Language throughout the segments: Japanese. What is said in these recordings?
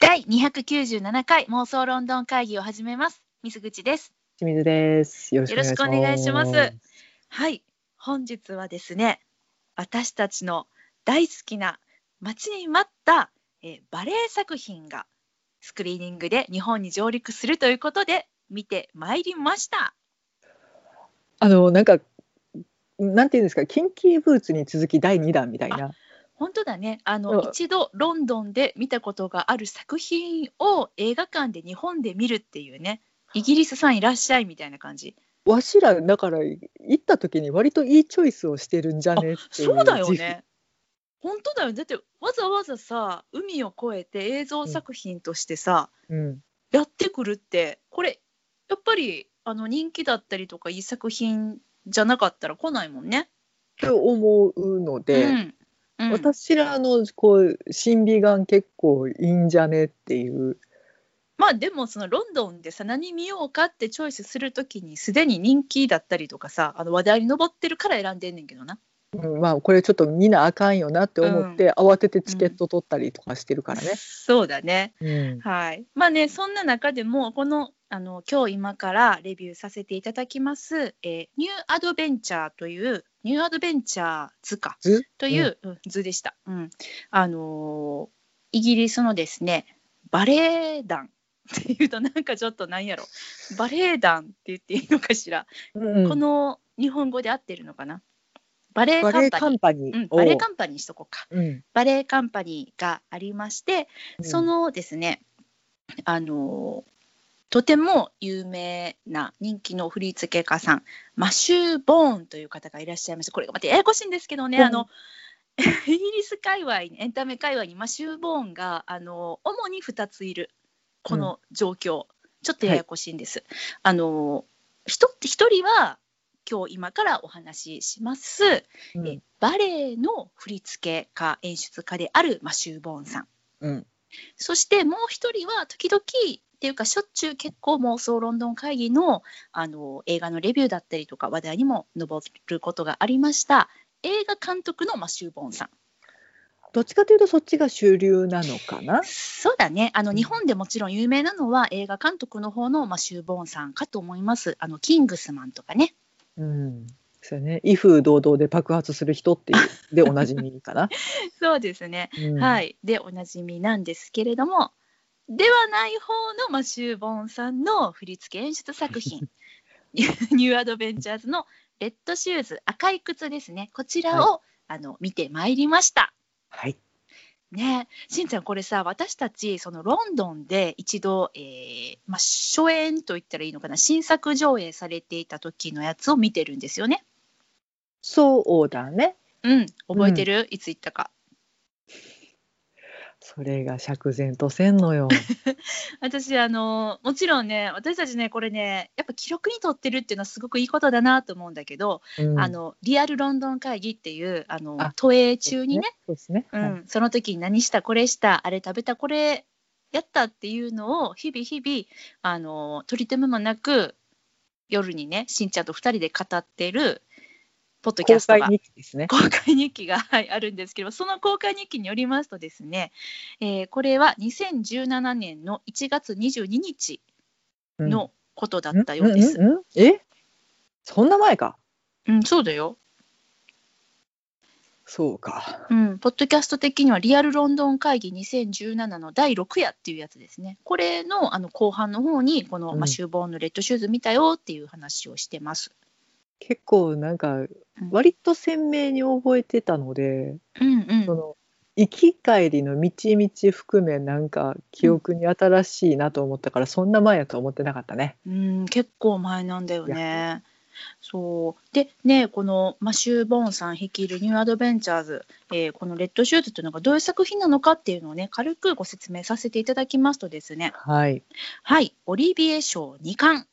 第297回妄想ロンドン会議を始めます。水口です。清水です。よろしくお願願いしま。いしますはい、本日はですね、私たちの大好きな待ちに待った、えーバレエ作品がスクリーニングで日本に上陸するということで見てまいりました。あのなんかなんていうんですか、キンキーブーツに続き第二弾みたいな。本当だねあの、うん一度ロンドンで見たことがある作品を映画館で日本で見るっていうねイギリスさんいらっしゃいみたいな感じわしらだから行った時に割といいチョイスをしてるんじゃねって。そうだよね。本当だよだってわざわざさ海を越えて映像作品としてさ。うん。やってくるってこれやっぱりあの人気だったりとかいい作品じゃなかったら来ないもんね。と思うので、うんうん私らのこう審美眼結構いいんじゃねっていう。まあでもそのロンドンでさ何見ようかってチョイスするときにすでに人気だったりとかさあの話題に上ってるから選んでんねんけどな。うん、まあこれちょっと見なあかんよなって思って、慌ててチケット取ったりとかしてるからね。そうだね。うん。はい。まあね、そんな中でも、この、あの、今日今からレビューさせていただきます、えーニューアドベンチャーという、ニューアドベンチャー図か図？という、うん図でした。うん。あのーイギリスのですね、バレエ団っていうとなんかちょっとなんやろ、バレエ団って言っていいのかしら。うんこの日本語で合ってるのかなバレエカンパニー。バレエカンパニーにしとこうか。うん。バレエカンパニーがありまして、うんそのですね、あのとても有名な人気の振付家さん、マシュー・ボーンという方がいらっしゃいまして、これがまたややこしいんですけどね、うん。あの イギリス界隈に、エンタメ界隈にマシュー・ボーンがあの主に2ついる、この状況、ちょっとややこしいんです。あの一一人は今日今からお話しします、うん。えバレエの振付家演出家であるマシュー・ボーンさん。うん。そしてもう一人は時々っていうかしょっちゅう結構妄想ロンドン会議のあの映画のレビューだったりとか話題にも上ることがありました。映画監督のマシュー・ボーンさん。どっちかというとそっちが主流なのかな？そうだね。あのうん。日本でもちろん有名なのは映画監督の方のマシュー・ボーンさんかと思います。あのキングスマンとかね。うん。そうね。威風堂々で爆発する人っていうでおなじみかな。そうですね。うん。はい、でおなじみなんですけれどもではない方のマシュー・ボーンさんの振付演出作品 ニューアドベンチャーズのレッドシューズ赤い靴ですねこちらを、あの見てまいりました。はい。ねえしんちゃんこれさ私たちそのロンドンで一度、えーまあ、初演と言ったらいいのかな新作上演されていた時のやつを見てるんですよね。そうだね。うん覚えてる、いつ行ったか。それが釈然とせんのよ。私あのもちろんね私たちねこれねやっぱ記録に取ってるっていうのはすごくいいことだなと思うんだけど、うんあのリアルロンドン会議っていうあのあ都営中にねそうですね。うはいん、その時に何したこれしたあれ食べたこれやったっていうのを日々日々あの取り留めもなく夜にねしんちゃんと2人で語ってるポッドキャ公ストが開日記ですね。公開日記が、はい、あるんですけどその公開日記によりますとですね、えーこれは2017年の1月22日うんのことだったようです。んんんえ？そんな前か。うん、そうだよ。そうか。うん、ポッドキャスト的にはリアルロンドン会議2017の第6夜っていうやつですね。これのあの後半の方にこの、うんマシュー・ボーンのレッドシューズ見たよっていう話をしてます。結構なんか割と鮮明に覚えてたので、うんうん。その行き帰りの道々含めなんか記憶に新しいなと思ったから、そんな前やとは思ってなかったね。うん、結構前なんだよね。そう。でねこのマシュー・ボーンさん率いるニューアドベンチャーズ、えーこのレッドシューズというのがどういう作品なのかっていうのをね軽くご説明させていただきますとですね。はい。はい。オリビエ賞2冠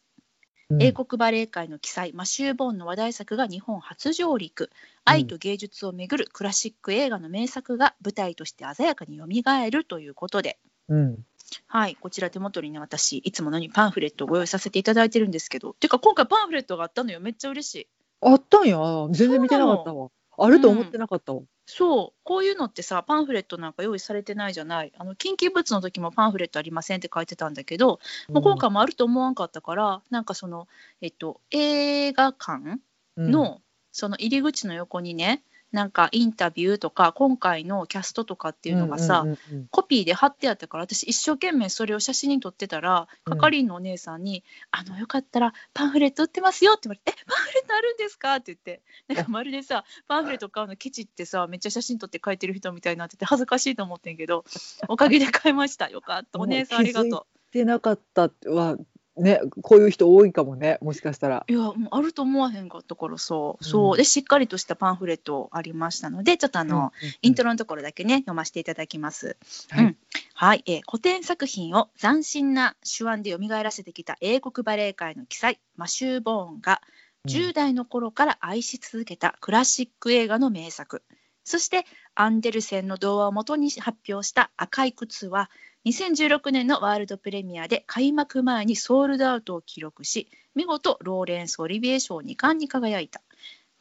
うん。英国バレエ界の鬼才、マシュー・ボーンの話題作が日本初上陸。愛と芸術をめぐるクラシック映画の名作が舞台として鮮やかによみがえるということで、うん。はい、こちら手元にね私いつものにパンフレットをご用意させていただいてるんですけど。てか今回パンフレットがあったのよ。めっちゃ嬉しい。あったんや。全然見てなかったわ。あると思ってなかったわ。そう。こういうのってさパンフレットなんか用意されてないじゃない。あの緊急物の時もパンフレットありませんって書いてたんだけど、もう今回もあると思わんかったからなんかその、えっと、映画館うん。の、その入り口の横にねなんかインタビューとか今回のキャストとかっていうのがさ、うんうんうんコピーで貼ってあったから私一生懸命それを写真に撮ってたらうん。係員のお姉さんに「あのよかったらパンフレット売ってますよ」って言われて「えパンフレットあるんですか?」って言って。なんかまるでさパンフレット買うのケチってさめっちゃ写真撮って書いてる人みたいになってて恥ずかしいと思ってんけどおかげで買いました。よかった。お姉さんありがとでなかったはねこういう人多いかもねもしかしたら。ういやもうあると思わへんかったからさ。うん。そう。でしっかりとしたパンフレットありましたのでちょっとあの、イントロのところだけね読ませていただきます。はい。うん。はい、えー古典作品を斬新な手腕で蘇らせてきた英国バレエ界の奇才マシュー・ボーンが10代の頃から愛し続けたクラシック映画の名作。そしてアンデルセンの童話をもとに発表した「赤い靴」は2016年のワールドプレミアで開幕前にソールドアウトを記録し見事ローレンス・オリビエ賞2冠に輝いた。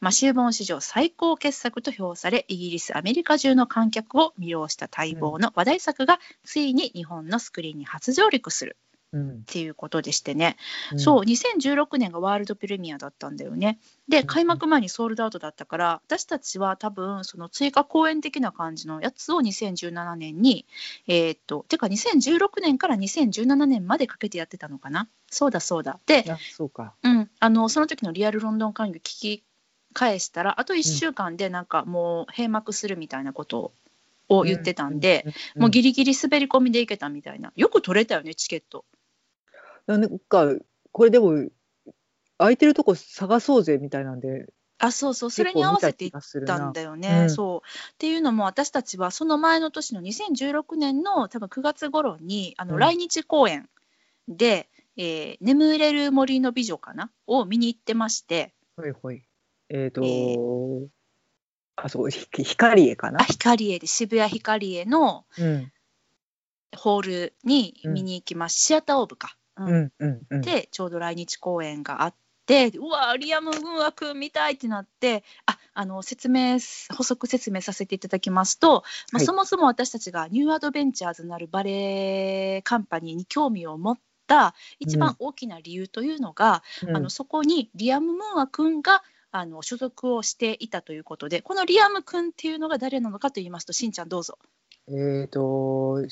マシュー・ボン史上最高傑作と評されイギリスアメリカ中の観客を魅了した待望の話題作がついに日本のスクリーンに初上陸する。っていうことでしてね、うん。そう2016年がワールドプレミアだったんだよね。でん。開幕前にソールドアウトだったから私たちは多分その追加公演的な感じのやつを2017年にえーっとてか2016年から2017年までかけてやってたのかな。そうだそうだ。で、あそうか。うん、あのその時のリアルロンドン会議聞き返したらあと1週間でなんかもう閉幕するみたいなことを言ってたんで、うん、もうギリギリ滑り込みでいけたみたいな。よく取れたよねチケット。なんかこれでも空いてるとこ探そうぜみたいなんであそうそう。それに合わせていったんだよね。うん。そう。っていうのも私たちはその前の年の2016年の多分9月頃にあのうん。来日公演で「えー眠れる森の美女」かな？を見に行ってまして。ほいほい。えっ、と、えあそこひ光絵かな？あ。光栄で渋谷光栄のうん。ホールに見に行きます、シアターオーブか。でちょうど来日公演があってうわリアム・ムーア君見たいってなってああの説明補足説明させていただきますと、まあはい。そもそも私たちがニューアドベンチャーズなるバレエカンパニーに興味を持った一番大きな理由というのが、うん。あのそこにリアム・ムーア君があの所属をしていたということでこのリアム君っていうのが誰なのかと言いますとしんちゃんどうぞ。えっ、と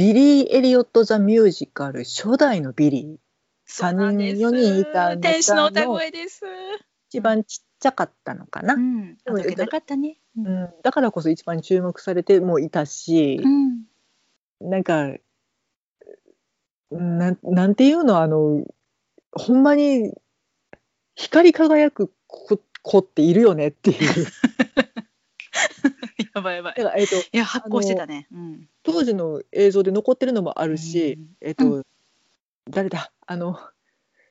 ビリー・エリオット・ザ・ミュージカル初代のビリー。三人そうなんです。四人いた中の天使の歌声です。一番ちっちゃかったのかな、うん、なかったね。ううん。んだからこそ一番注目されてもいたし。う、ん。なんかなんなんていうのあのほんまに光り輝く子子っているよねっていう やばいやばいだ。から、えっといや発行してたね。うん。当時の映像で残ってるのもあるし、うんえっと、誰だ？あの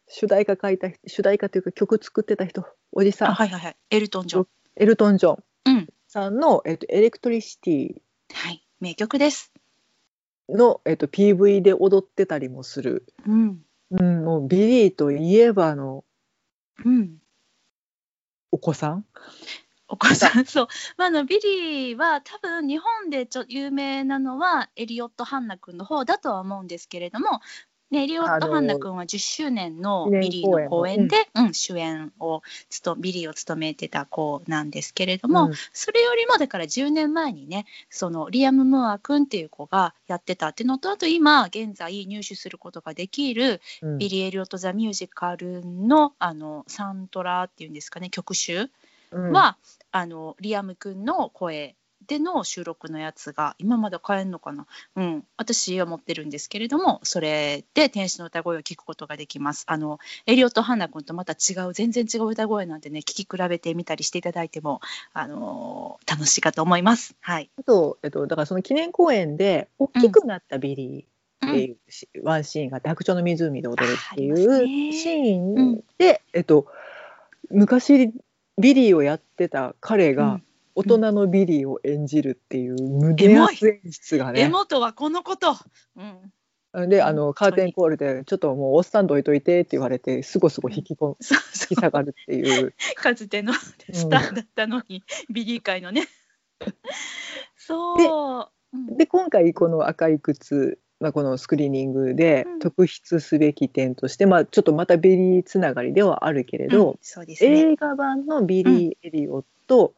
主題歌書いた主題歌というか曲作ってた人おじさん、あはいはいはい。エルトンジョン。エルトン・ジョンうん。さんの、えっと、エレクトリシティはい。名曲です。の、えっと、PV で踊ってたりもする、うん。うん、もうビリーといえばのうん。お子さん？お母さん。そう、まあ、あのビリーは多分日本でちょ有名なのはエリオット・ハンナ君の方だとは思うんですけれども、ね、エリオット・ハンナ君は10周年のビリーの公演公で、うん主演を務ビリーを務めてた子なんですけれども、うん。それよりもだから10年前にねそのリアム・ムーア君っていう子がやってたっていうのとあと今現在入手することができるうん。ビリー・エリオット・ザ・ミュージカルのあのサントラっていうんですかね曲集うん。は、あのリアム君の声での収録のやつが今まだ買えるのかな、うん、私は持ってるんですけれどもそれで天使の歌声を聞くことができます。あのエリオット・ハンナ君とまた違う全然違う歌声なんでね聞き比べてみたりしていただいても、あの楽しいかと思います。はい、あと、えっと、だからその記念公演で大きくなったビリーっていうし、ワンシーンが白鳥の湖で踊るっていうね。シーンで、えっと、昔ビリーをやってた彼がうん。大人のビリーを演じるっていう胸熱演出がね、エモとはこのこと、うん、であのカーテンコールで「ちょっともうおっさんどいといて」って言われてすごすご引きこそう引き下がるっていう。かつてのスターだったのに、ビリー界のね。そう。うん。で今回この「赤い靴」まあ、このスクリーニングでうん。特筆すべき点として、まあ、ちょっとまたビリーつながりではあるけれうん。ど、そうですね。映画版のビリー・エリオット、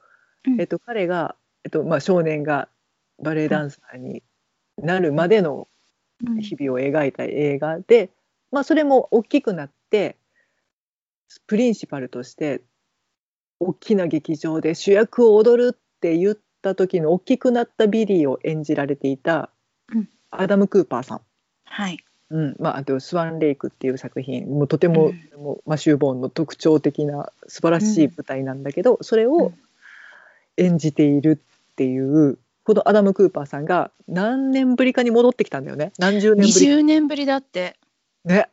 うん。えっと、彼が、えっとまあ、少年がバレエダンサーになるまでのうん。日々を描いた映画で、まあ、それも大きくなってプリンシパルとして大きな劇場で主役を踊るって言った時の大きくなったビリーを演じられていたうんアダム・クーパーさん。はい。うんまあ、あと「スワンレイク」っていう作品もうとても,、うんもうマシュー・ボーンの特徴的な素晴らしい舞台なんだけど、それうをん演じているっていうこのアダム・クーパーさんが何年ぶりかに戻ってきたんだよね何十年ぶり20年ぶりだって。ね。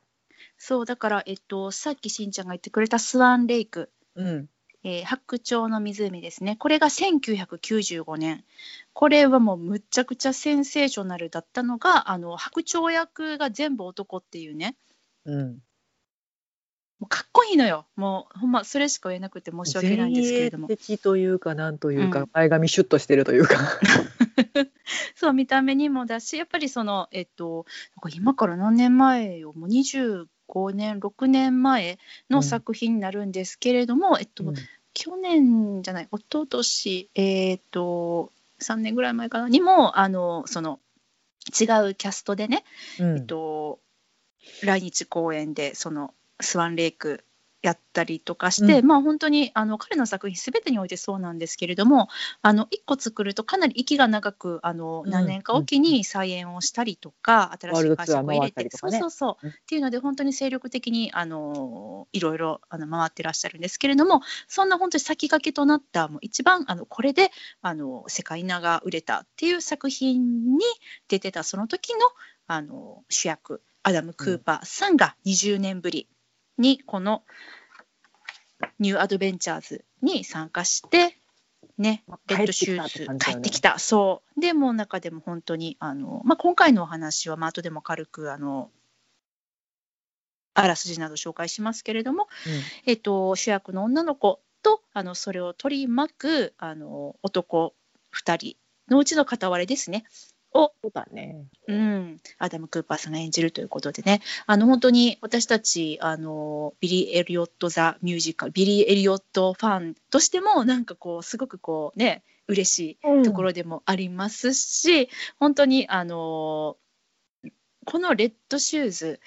そうだから、えっと、さっきしんちゃんが言ってくれたスワンレイク、うんえー白鳥の湖ですね。これが1995年。これはもうむちゃくちゃセンセーショナルだったのが、あの白鳥役が全部男っていうね。うん、もうかっこいいのよ。もうほんまそれしか言えなくて申し訳ないんですけれども的というかなんというか、うん前髪シュッとしてるというか そう見た目にもだしやっぱりそのえっとなんか今から何年前よもう25年6年前の作品になるんですけれども、えっと、去年じゃない一昨年えっと3年ぐらい前かなにもあのその違うキャストでね、うん。えっと、来日公演でそのスワンレイクやったりとかして、うまあ本当にあの彼の作品全てにおいてそうなんですけれどもあの1個作るとかなり息が長くあのうん。何年かおきに再演をしたりとか、新しい会社を入れて、ね。そうそう、う。ん。っていうので本当に精力的にあのいろいろあの回ってらっしゃるんですけれどもそんな本当に先駆けとなったもう一番あのこれであの世界名が売れたっていう作品に出てたその時のあの主役アダム・クーパーさんが20年ぶりにこのニューアドベンチャーズに参加して、ねまあ、レッドシュ帰ってきたってーズ帰ってきた、そう。でもう中でも本当にあの、まあ、今回のお話は、まあ後でも軽くあのあらすじなど紹介しますけれども、えっと、主役の女の子とあのそれを取り巻くあの男2人のうちの片割れですね。をそうだね。うん、アダム・クーパーさんが演じるということでね、あの本当に私たちあのビリー・エリオット・ザ・ミュージカル、ビリー・エリオットファンとしても、なんかこう、すごくこうね、嬉しいところでもありますし、本当にあのこのレッドシューズ、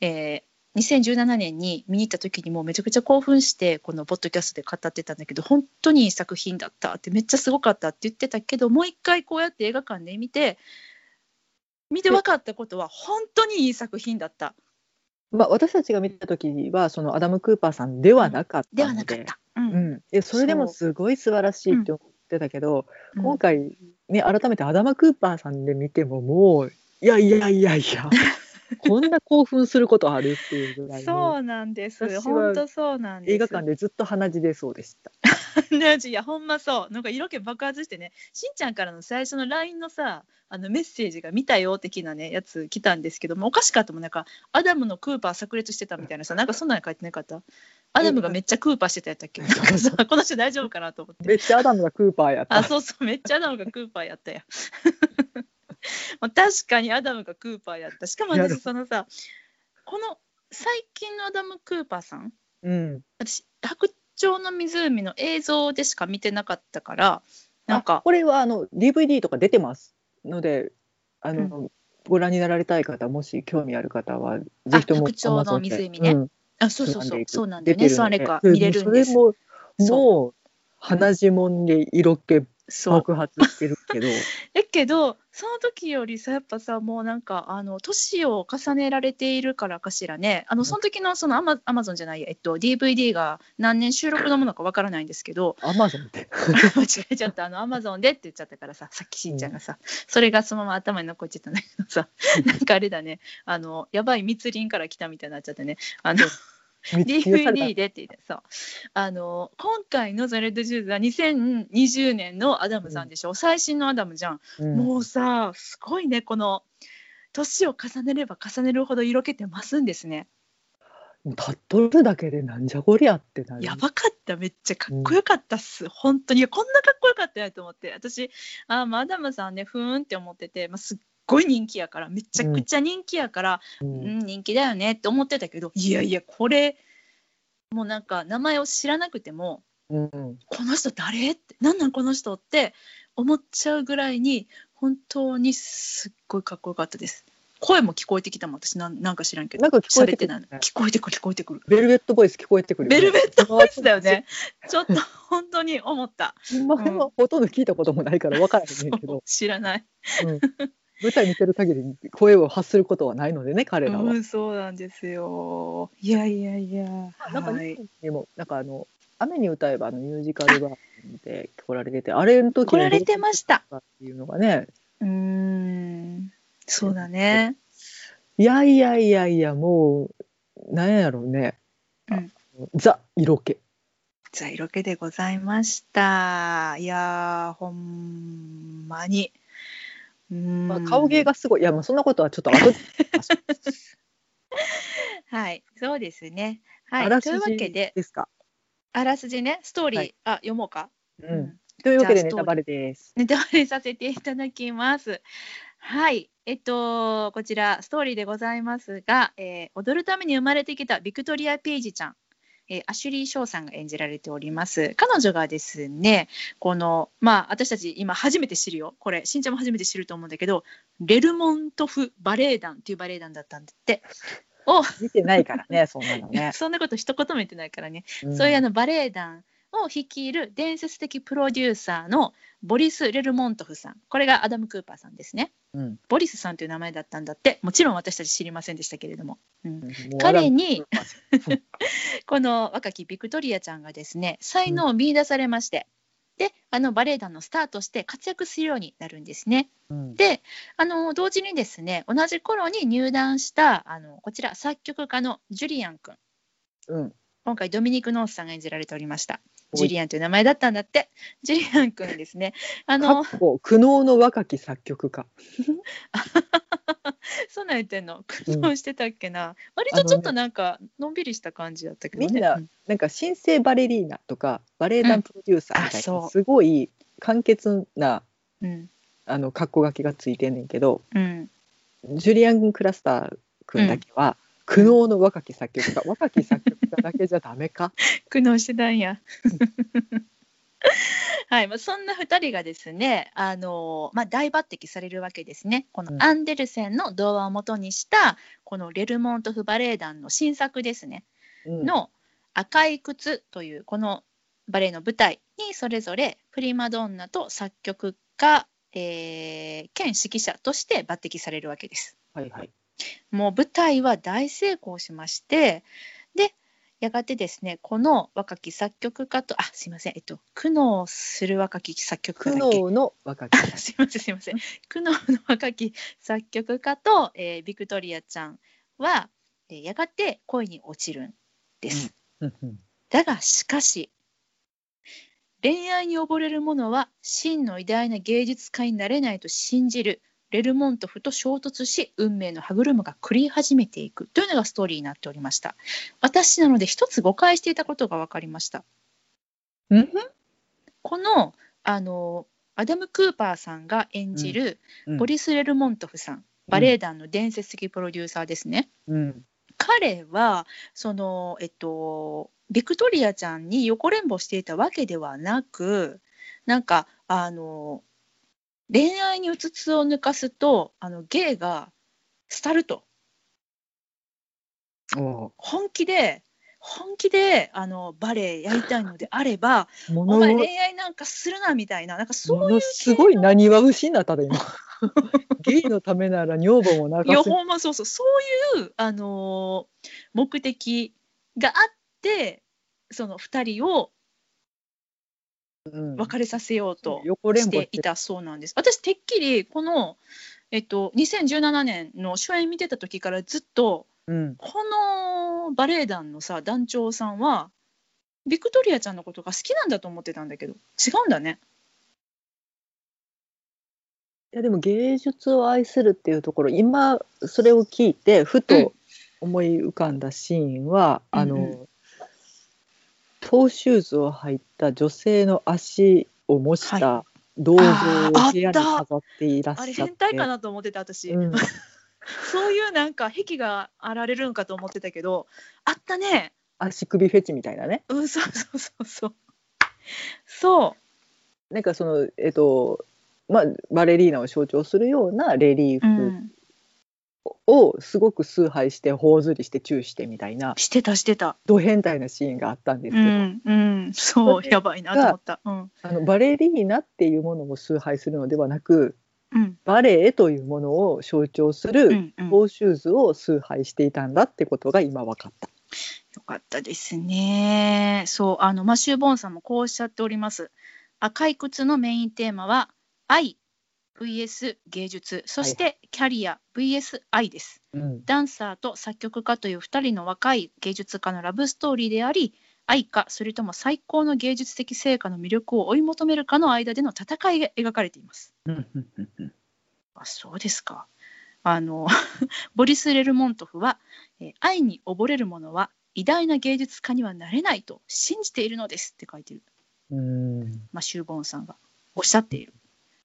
えー2017年に見に行った時にもうめちゃくちゃ興奮してこのポッドキャストで語ってたんだけど本当にいい作品だったってめっちゃすごかったって言ってたけどもう一回こうやって映画館で見て見て分かったことは本当にいい作品だった。まあ、私たちが見た時はそのアダム・クーパーさんではなかったので,、ではなかった。うん。うん、でそれでもすごい素晴らしいって思ってたけど、今回ね改めてアダム・クーパーさんで見てももういやいやいやいや こんな興奮することあるっていうぐらいの。そうなんです。本当そうなんです。映画館でずっと鼻血出そうでした。ねいやほんまそう。なんか色気爆発してね。しんちゃんからの最初の LINE のさあのメッセージが見たよ的なねやつ来たんですけどもおかしかったもん。なんかアダムのクーパー炸裂してたみたいなさなんかそんなの書いてなかった？アダムがめっちゃクーパーしてたやったっけ？なんかさこの人大丈夫かなと思って。めっちゃアダムがクーパーやった。あそうそう。めっちゃアダムがクーパーやったや まあ確かにアダムがクーパーやった。しかも私そのさこの最近のアダム・クーパーさんうん、私白鳥の湖の映像でしか見てなかったからなんあかこれはあの DVD とか出てますのであの、ご覧になられたい方もし興味ある方はぜひとも白鳥の湖ね。うん。あそうそうそう。そうなんだよね。出てスワンレイクはの見れるんです。それもう。鼻血もんで色気そう爆発してるけど。だけどその時よりさやっぱさもうなんかあの年を重ねられているからかしらね。あのその時のそのアマアマゾンじゃないや、えっと、DVD が何年収録のものかわからないんですけど。アマゾンって 間違えちゃった。あのアマゾンでって言っちゃったからささっきしんちゃんがさ、それがそのまま頭に残っちゃったんだけどさ。なんかあれだね。あのやばい密林から来たみたいになっちゃってね。あの DVD でって言ってそう。あの今回の「The Red Shoes」は2020年のアダムさんでしょ、最新のアダムじゃん、うん。もうさすごいね。この年を重ねれば重ねるほど色気って増すんですね。立っとるだけでなんじゃこりゃってなる。やばかった。めっちゃかっこよかったっす、本当に。こんなかっこよかったやと思って。私あマダムさんねふーんって思ってて、まあ、すっごい人気やからめちゃくちゃ人気やから、ううんん、人気だよねって思ってたけどいやいやこれもうなんか名前を知らなくてもうん。この人誰ってなんなんこの人って思っちゃうぐらいに本当にすっごいかっこよかったです。声も聞こえてきたもん私なんなんか知らんけど。なんか聞こえてくる喋ってないの。聞こえてくる聞こえてくる。ベルベットボイス聞こえてくる。ベルベットボイスだよね。ちょっと本当に思った。前はほとんど聞いたこともないから分からへんねん。けど、知らない。うん舞台見てる限り声を発することはないのでね彼らは。うんそうなんですよ。いやいやいや。なんかはい。日本にもなんかあの雨に歌えばのミュージカルバーで来られててあれの時来られてました。たっていうのがね。うーん。そうだね。いやいやいやいやもうなんやろうね、うん。ザ色気。ザ色気でございました。いやーほんまにまあ、顔芸がすごいいやまあそんなことはちょっと後で。はいそうですね。はあらいというわすじけでですか。あらすじねストーリー、はい。あ読もうか？うん。というわけでネタバレです。ネタバレさせていただきます。はい、えっと、こちらストーリーでございますが、えー踊るために生まれてきたビクトリア・ペイジちゃん、えーアシュリー・ショーさんが演じられております。彼女がですね、この、まあ、私たち今初めて知るよ。これ、しんちゃんも初めて知ると思うんだけど、レルモントフバレエ団っていうバレエ団だったんだって。を、見てないからねそんなのね。そんなこと一言も言ってないからね。んそういうあのバレエ団を率いる伝説的プロデューサーのボリス・レルモントフさん。これがアダム・クーパーさんですね。うんボリスさんという名前だったんだって。もちろん私たち知りませんでしたけれども。うんもう彼にこの若きビクトリアちゃんがですね、才能を見出されまして、で、あのバレエ団のスタートして活躍するようになるんですね。うんで、あの同時にですね、同じ頃に入団したあのこちら作曲家のジュリアン君。うん今回ドミニク・ノースさんが演じられておりました。ジュリアンという名前だったんだって。ジュリアン君ですね。あかの苦悩の若き作曲家。そんなん言ってんの？苦うん悩してたっけな、割とちょっとなんかのんびりした感じだったけどね。みんなうんなんか新生バレリーナとかバレエ団プロデューサーみたいな、うんすごい簡潔なうんあの格好書きがついてんねんけどうん、ジュリアン・クラスター君だけは、苦悩の若き作曲家若き作曲家だけじゃダメか？苦悩してたんや。はい、まあ、そんな2人がですね、あのまあ、大抜擢されるわけですね。こうんのアンデルセンの童話をもとにした、このレルモントフバレエ団の新作ですね。うんの「赤い靴」というこのバレエの舞台にそれぞれプリマドンナと作曲家、えー兼指揮者として抜擢されるわけです。はいはいもう舞台は大成功しましてでやがてですねこの若き作曲家とあすいませんえっと苦悩する若き作曲苦家だっけ？悩の若きあ すいませんすいません。苦悩の若き作曲家と、えービクトリアちゃんは、えーやがて恋に落ちるんです。だがしかし恋愛に溺れる者は真の偉大な芸術家になれないと信じるレルモントフと衝突し運命の歯車が繰り始めていく。というのがストーリーになっておりました。私なので一つ誤解していたことが分かりました。うん？このあのアダム・クーパーさんが演じるうん。ボリス・レルモントフさん、バレエ団の伝説的プロデューサーですね、うん。彼はそのえっとビクトリアちゃんに横連棒していたわけではなくなんかあの恋愛にうつつを抜かすとあのゲイが廃ると。お本気で本気であのバレエやりたいのであればもお前恋愛なんかするなみたいななんかそうもいうのすごいなにわ節になったで今。ゲイのためなら女房も泣いやかすほんまそうそう。そういう、あのー目的があってその2人をうん別れさせようとしていたそうなんです。私てっきりこの、えっと、2017年の初演見てた時からずっとうん。このバレエ団のさ団長さんはビクトリアちゃんのことが好きなんだと思ってたんだけど違うんだね。やでも芸術を愛するっていうところ今それを聞いてふうん。と思い浮かんだシーンは、あの、うんうんトーシューズを履いた女性の足を模した銅像を部屋に飾っていらっしゃあって。れ変態かなと思ってた私、うん。そういうなんか癖があられるんかと思ってたけどあったね。足首フェチみたいなね。うんそうそうそうそう。そなんかそのえっとまあバレリーナを象徴するようなレリーう、うフん、をすごく崇拝して頬ずりしてチューしてみたいなしてたしてた。ド変態なシーンがあったんですけど、うんうんそうやばいなと思った。うん。あのバレリーナっていうものを崇拝するのではなくうん。バレエというものを象徴すうるんうん。トーシューズを崇拝していたんだってことが今分かった。よかったですね。そう、あのマシュー・ボーンさんもこうおっしゃっております。赤い靴のメインテーマは愛 VS 芸術、そしてキャリア VS 愛です。うんダンサーと作曲家という2人の若い芸術家のラブストーリーであり、愛かそれとも最高の芸術的成果の魅力を追い求めるかの間での戦いが描かれています。あそうですか。あの ボリス・レルモントフは、えー愛に溺れる者は偉大な芸術家にはなれないと信じているのですって書いてる、うんまあ、シューボーンさんがおっしゃっている。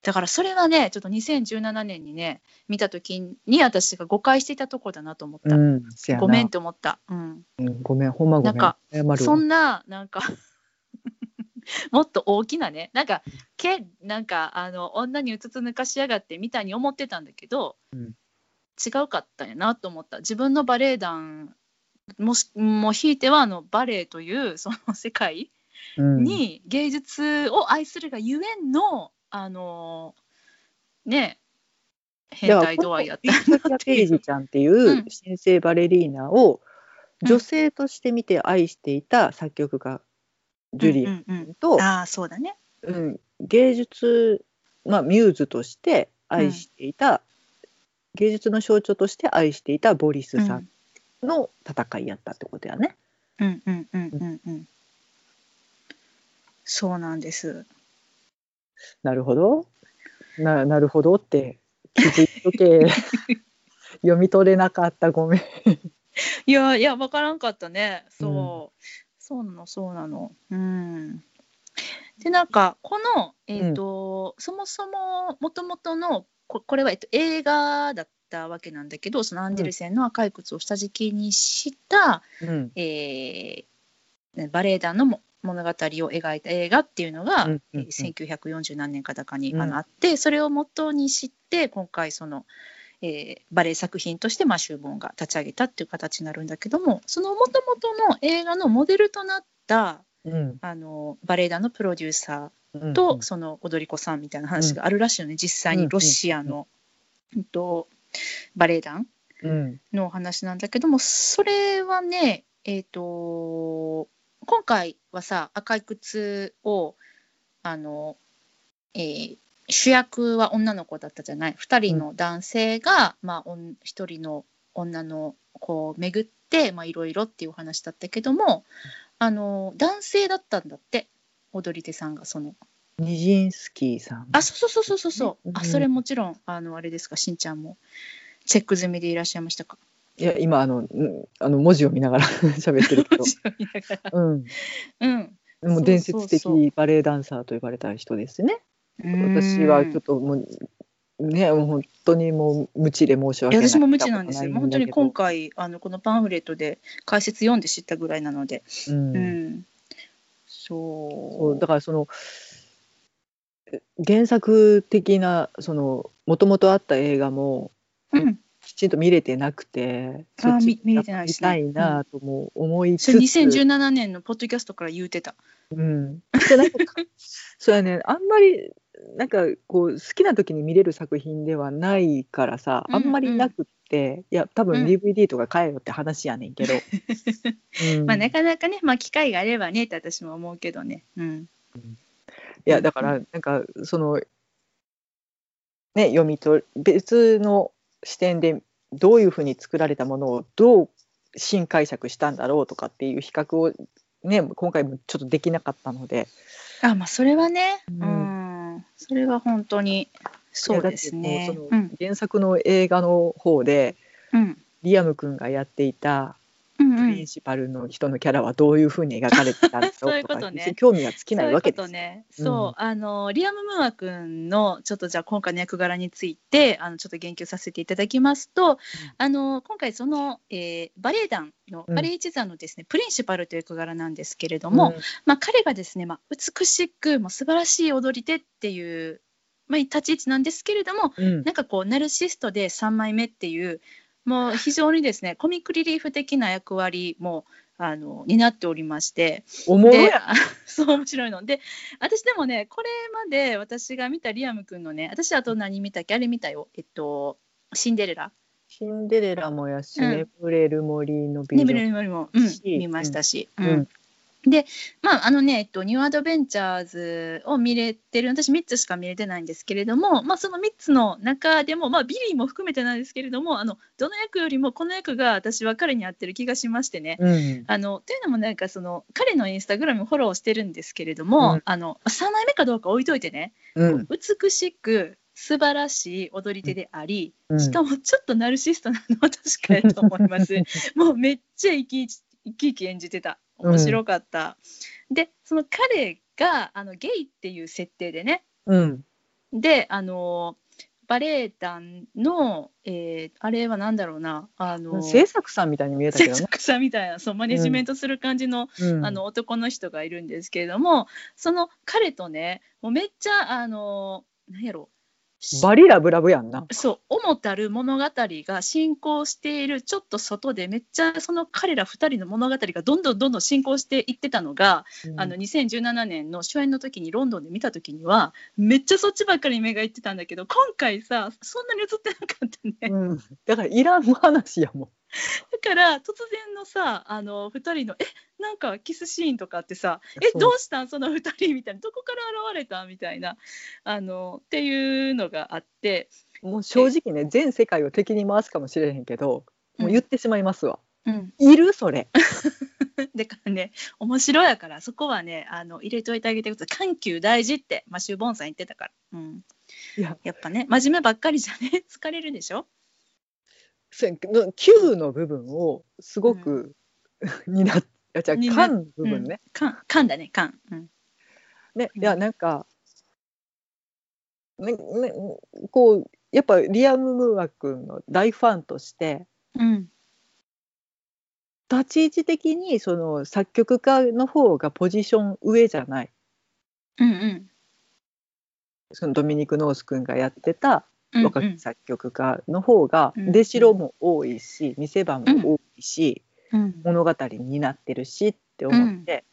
だからそれはね、ちょっと2017年にね、見たときに私が誤解していたところだなと思った。うんせやなごめんって思った。うん。うんごめんほんまごめんなんかそんな、なんか もっと大きなね、なんか、けなんかあの女にうつつ抜かしやがってみたいに思ってたんだけど、うん違うかったんやなと思った。自分のバレエ団もしもひいてはあのバレエというその世界うんに芸術を愛するがゆえんの、あのね変態度合いやった飯塚ペイジちゃんっていううん新生バレリーナを女性として見て愛していた作曲家ジュリエうんうんうんと、ああそうだね。うん芸術、まあ、ミューズとして愛していた、芸術の象徴として愛していたボリスさんの戦いやったってことやね。うんうんうんうんうん。そうなんです。なるほど。ななるほどって気づいとけ 読み取れなかったごめん。いやいや分からんかったね。そう、そうなのそうなの。うん。でなんかこのえっ、と、そもそももともとのここれは、えっと、映画だったわけなんだけどそのアンデルセンの赤い靴を下敷きにした、うんえーねバレエ団のも物語を描いた映画っていうのが、うんうんうん。えー1940何年かだかに、うん。あのあってそれを元にして今回その、えーバレエ作品としてマシューボンが立ち上げたっていう形になるんだけどもその元々の映画のモデルとなったうん。あのバレエ団のプロデューサうんーと、その踊り子さんみたいな話があるらしいよね、実際にロシアの、うんとバレエ団うん。のお話なんだけどもそれはねえっ、と今回はさ赤い靴をあの、えー主役は女の子だったじゃない？2人の男性が、まあ、おん1人の女の子を巡ってまあいろいろっていうお話だったけどもあの男性だったんだって踊り手さんがその。ニジンスキーさん。あそうそうそうそうそう、うん。あそれもちろんあのあれですかしんちゃんも。チェック済みでいらっしゃいましたか？いや今あのうんあの文字を見ながら 喋ってるけど、うん、うん。もう伝説的バレエダンサーと呼ばれた人ですね。うん。私はちょっともうねもう本当にもう無知で申し訳ない。私も無知なんですよ。もう本当に今回。回あのこのパンフレットで解説読んで知ったぐらいなので、うん。うん、そう。だからその原作的なそのもともとあった映画もうん、きちんと見れてなくて、あーそっち見見れてないですね。見たいなとも思いつそれつ、2017年のポッドキャストから言うてた。うん、でなんか そうやね。あんまりなんかこう好きな時に見れる作品ではないからさあんまりなくって、いや多分うん。DVD とか買えよって話やねんけど、うん。まあなかなかね、まあ機会があればねって私も思うけどね。うん。いやだからなんかそのね読み取る別の視点でどういうふうに作られたものをどう新解釈したんだろうとかっていう比較をね今回もちょっとできなかったので、あまあそれはね、ううん。ん、それは本当にそうですね。そうん。の原作の映画の方で、うん。リアム君がやっていたうんうん。プリンシパルの人のキャラはどういうふうに描かれてたんだろそうとか ことね。興味が尽きないわけです。ね。うんそう、あのリアム・ムーア君のちょっとじゃあ今回の役柄についてあのちょっと言及させていただきますと、あの今回その、えーバレエ団のうん。バレエ一座のですね、プリンシパルという役柄なんですけれども、まあ彼がですねまあ美しくもう素晴らしい踊り手っていうまあ立ち位置なんですけれども、うん。うんなんかこうナルシストで3枚目っていうもう非常にですねコミックリリーフ的な役割もあの担っておりまして。でおもろや。あ そう面白いの。で私でもねこれまで私が見たリアム君のね私あと何見たっけ？あれ見たよ。えっとシンデレラ。シンデレラもやし、うん。眠れる森の美ね女見るも、うん、し見ましたし、ううんんでまああのね、えっと、ニューアドベンチャーズを見れてる私3つしか見れてないんですけれども、まあ、その3つの中でも、まあ、ビリーも含めてなんですけれどもあのどの役よりもこの役が私は彼に合ってる気がしましてね、うん。あのというのもなんかその彼のインスタグラムをフォローしてるんですけれども、うんあの3枚目かどうか置いといてね。うん。美しく素晴らしい踊り手であり、うん。しかもちょっとナルシストなのは確かやと思います。もうめっちゃ生き生き生き演じてた面白かった。でその彼があのゲイっていう設定でね。うん。であのバレエ団の、えーあれは何だろうな。あの制作さんみたいに見えたけ制どね。作者みたいなそうマネジメントする感じの,、うん。あの男の人がいるんですけれどもその彼とねもうめっちゃあの何やろバリラブラブやんな。そう主たる物語が進行しているちょっと外でめっちゃその彼ら2人の物語がどんどんどんどん進行していってたのが、あの2017年の初演の時にロンドンで見た時にはめっちゃそっちばっかり目がいってたんだけど今回さそんなに映ってなかったね。うん、だからいらん話やもん。だから突然のさあの2人の「えなんかキスシーンとかってさえどうしたん？その2人」みたいな。どこから現れた？みたいな。あのっていうのがあって。もう正直ね全世界を敵に回すかもしれへんけど、もう言ってしまいますわ。うん、いる？それ。だからね面白いやからそこはねあの入れといてあげてください。緩急大事ってマシュー・ボンさん言ってたから、うん、いや。やっぱね真面目ばっかりじゃね？疲れるでしょ？せの Q の部分をすごく、になっあじゃあ缶の部分ね。缶缶だね缶、うん、ねうん。いやなんか、ねね、こうやっぱリアム・ムーア君の大ファンとしてうん。立ち位置的にその作曲家の方がポジション上じゃない。うんうん。そのドミニク・ノース君がやってたうん若き作曲家の方がうん出代も多いし見せ場も多いし、うん。物語になってるしって思って、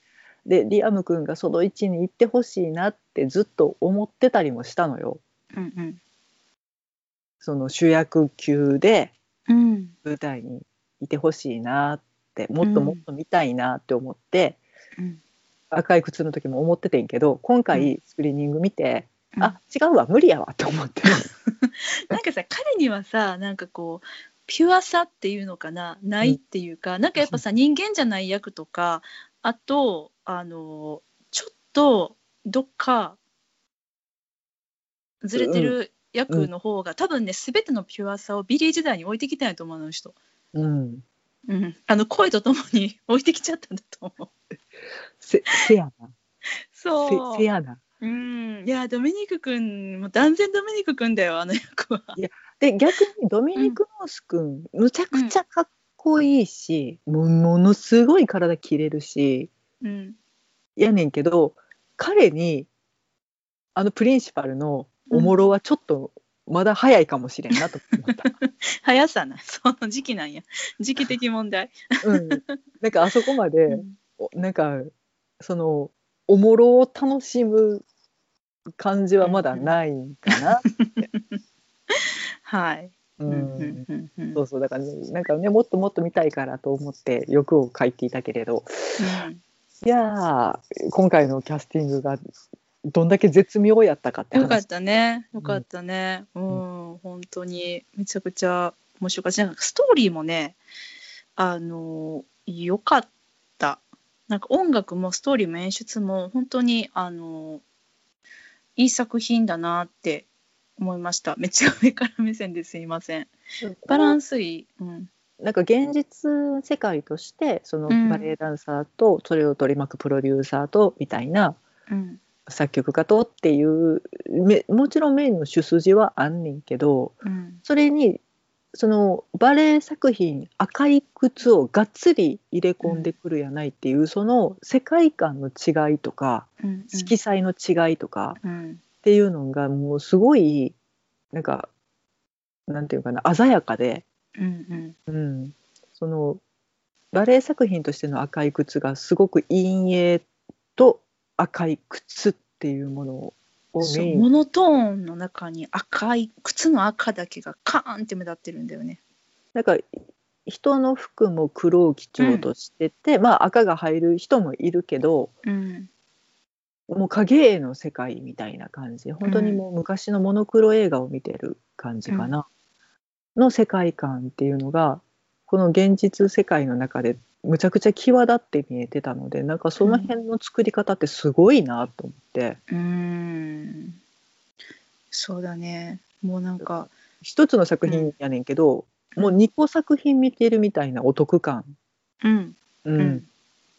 でリアム君がその位置に行ってほしいなってずっと思ってたりもしたのよ。うんうん。その主役級でうん。舞台にいてほしいなってもっともっと見たいなって思って、うん。赤い靴の時も思っててんけど今う回スクリーニング見て、うん。あ違うわ無理やわって思って。なんかさ彼にはさなんかこうピュアさっていうのかな？ないっていうか、なんかやっぱさ人間じゃない役とかあとあのちょっとどっかずれてる役の方が、多分ね全てのピュアさをビリー時代に置いてきたんやと思うあの人、うん。うん、あの声とともに置いてきちゃったんだと思う。せせやな。そう。せせやな。うん。いやドミニク君も断然ドミニク君だよあの役は。で逆にドミニク・ノース君、むちゃくちゃかっこいいし、もうものすごい体切れるしうん。やねんけど彼にあのプリンシパルのおもろはちょっとまだ早いかもしれんなと思った。速さな。その時期なんや。時期的問題、うん、なんかあそこまで、うん。おなんかそのおもろを楽しむ感じはまだないんかな。はい。ううんんうんうんそうそうだから、ね、なんかねもっともっと見たいからと思って欲を書いていたけれどいやー今回のキャスティングがどんだけ絶妙やったかって話よかったね。よかったね。うん、本当にめちゃくちゃ面白かったストーリーもね、あの良かった。なんか音楽もストーリーも演出も本当にあのいい作品だなって思いました。めっちゃ上から目線ですいません。バランスいい、うん、なんか現実世界としてそのうん。バレエダンサーとそれを取り巻くプロデューサーとみたいなうん。作曲家とっていうめもちろんメインの主筋はあんねんけどうん。それにそのバレエ作品「赤い靴」をがっつり入れ込んでくるやないっていう、その世界観の違いとかうん色彩の違いとかうん。っていうのがもうすごいなんかなんていうかな鮮やかで。うんうん。うん、そのバレエ作品としての赤い靴がすごく陰影と赤い靴っていうものをそうメイン。モノトーンの中に赤い靴の赤だけがカーンって目立ってるんだよね。なんか人の服も黒を基調としてて、まあ赤が入る人もいるけどうん。もう影絵の世界みたいな感じ。本当にもう昔のモノクロ映画を見てる感じかな、の世界観っていうのがこの現実世界の中でむちゃくちゃ際立って見えてたのでなんかその辺の作り方ってすごいなと思って、うーん。そうだね。もうなんか一つの作品やねんけど、もう2個作品見てるみたいなお得感、うん。うん。うん。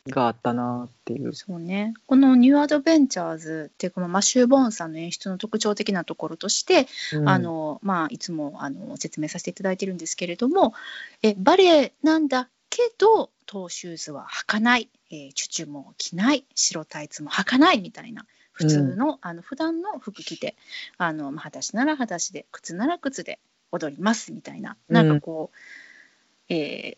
があったなっていう。そうね。この「ニューアドベンチャーズ」っていうこのマシュー・ボーンさんの演出の特徴的なところとして、うん。あのまあ、いつもあの説明させていただいてるんですけれどもえバレエなんだ？けどトーシューズは履かない、えーチュチュも着ない。白タイツも履かないみたいな。普通の,、あの普段の服着てあの、まあ、裸足なら裸足で靴なら靴で踊りますみたいな。なんかこう、えー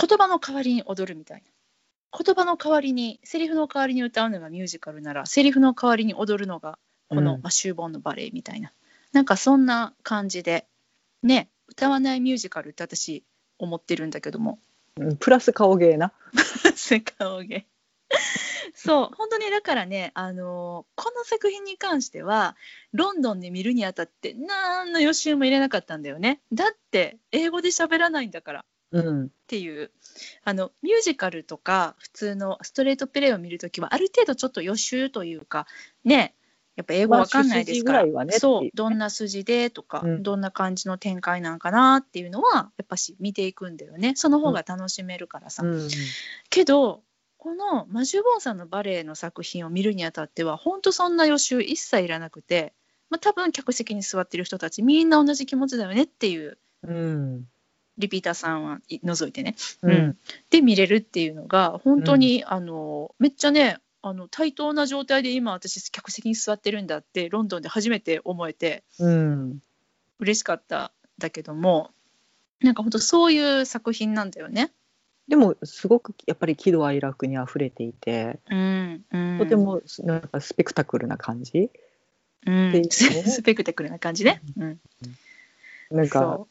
言葉の代わりに踊るみたいな。言葉の代わりにセリフの代わりに歌うのがミュージカルならセリフの代わりに踊るのがこの、うん。まあ、終盤のバレエみたいな。なんかそんな感じでね歌わないミュージカルって私思ってるんだけども。うんプラス顔芸な。セカオゲそう本当にだからねあのこの作品に関してはロンドンで見るにあたって何の予習も入れなかったんだよね。だって英語で喋らないんだから。うん。っていう。あのミュージカルとか普通のストレートプレイを見るときはある程度ちょっと予習というかねやっぱ英語わかんないですから、まあねそうどんな筋でとか、うん。どんな感じの展開なんかなっていうのはやっぱし見ていくんだよね。その方が楽しめるからさ、うん。けどこのマジュボンさんのバレエの作品を見るにあたっては本当そんな予習一切いらなくて、まあ、多分客席に座ってる人たちみんな同じ気持ちだよねっていう。うん。リピーターさんはい除いてね。うん。うん。で見れるっていうのが本当に、あのめっちゃねあの対等な状態で今私客席に座ってるんだってロンドンで初めて思えてうん。嬉しかったんだけどもなんか本当そういう作品なんだよね。でもすごくやっぱり喜怒哀楽にあふれていて、うんうん、とてもなんかスペクタクルな感じ。うん。スペクタクルな感じね。うん、なんか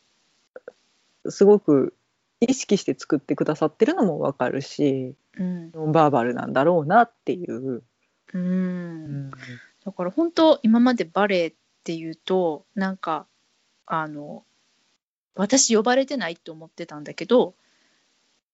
そすごく意識して作ってくださってるのもわかるしう、うんバーバルなんだろうなっていう。うん、だから本当今までバレエっていうとなんかあの私呼ばれてないと思ってたんだけど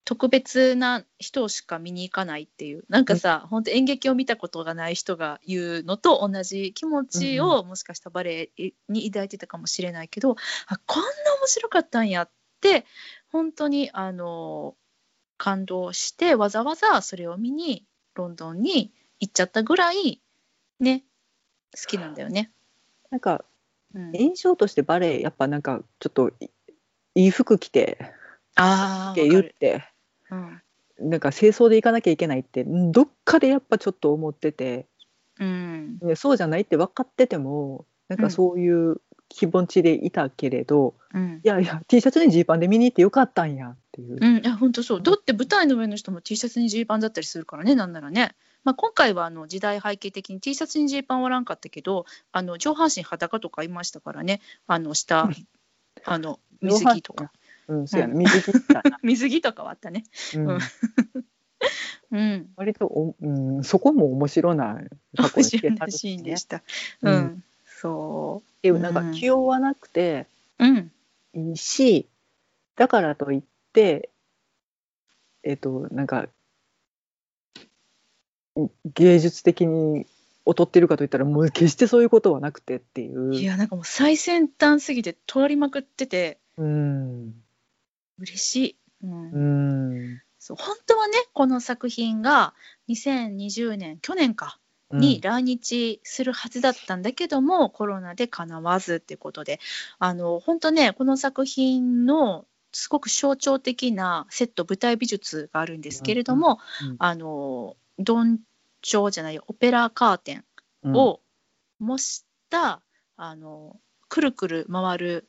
特別な人しか見に行かないっていう。なんかさ、本当演劇を見たことがない人が言うのと同じ気持ちを、もしかしたらバレエに抱いてたかもしれないけどあこんな面白かったんやって本当にあの感動してわざわざそれを見にロンドンに行っちゃったぐらいね好きなんだよね。なんかうん、印象としてバレエやっぱなんかちょっといいい服着てってああわかる。言ってうん。なんか清掃で行かなきゃいけないってんどっかでやっぱちょっと思っててうん。そうじゃないって分かっててもなんかそういう気持ちでいたけれど、うん。いやいや T シャツにジーパンで見に行ってよかったんや。っていう。うん、いや本当そうだって舞台の上の人も T シャツにジーパンだったりするからねなんならね、まあ、今回はあの時代背景的に T シャツにジーパンはおらんかったけどあの上半身裸とかいましたからねあの下あの水着とか。うん、そうやな水着だな、水着とかはあったね。うんうん うん。割とお、うん、そこも面白な過去面にしてた白いシーンでした。ううんん。そでもなんかうん気負わなくてう。うん。いいし、だからといってえっとなんか芸術的に劣ってるかといったらもう決してそういうことはなくてっていう。いやなんかもう最先端すぎて通りまくってて。うん。嬉しい。うん。うん。そう本当はねこの作品が2020年去年かうん。に来日するはずだったんだけども、コロナでかなわずってことで。あの本当ねこの作品のすごく象徴的なセット舞台美術があるんですけれども、うんうんあのどんちょうじゃないオペラカーテンうん。を模した、あのくるくる回る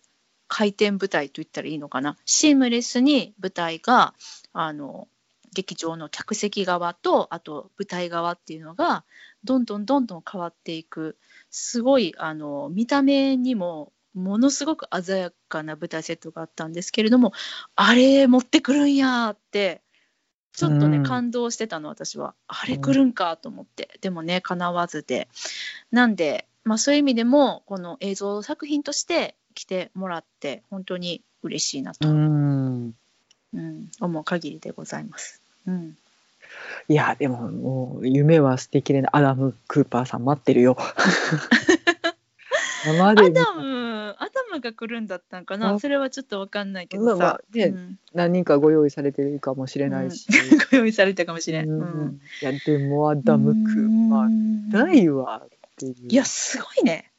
回転舞台と言ったらいいのかな。シームレスに舞台があの劇場の客席側とあと舞台側っていうのがどんどんどんどん変わっていく。すごいあの見た目にもものすごく鮮やかな舞台セットがあったんですけれどもあれ持ってくるんやってちょっとね、うん。感動してたの私は。あれ来るんかと思って、でもね叶わずで。なんで、まあ、そういう意味でもこの映像作品として来てもらって本当に嬉しいなと、うん。うん。思う限りでございます。うん、いやでももう夢は素敵でねアダム・クーパーさん待ってるよ。生アダムアダムが来るんだったんかな？あ。それはちょっと分かんないけどさ、ねうん。何人かご用意されてるかもしれないし。ご用意されたかもしれん。ううん。んいやでもアダム・クーパーうんないわっていう。いやすごいね。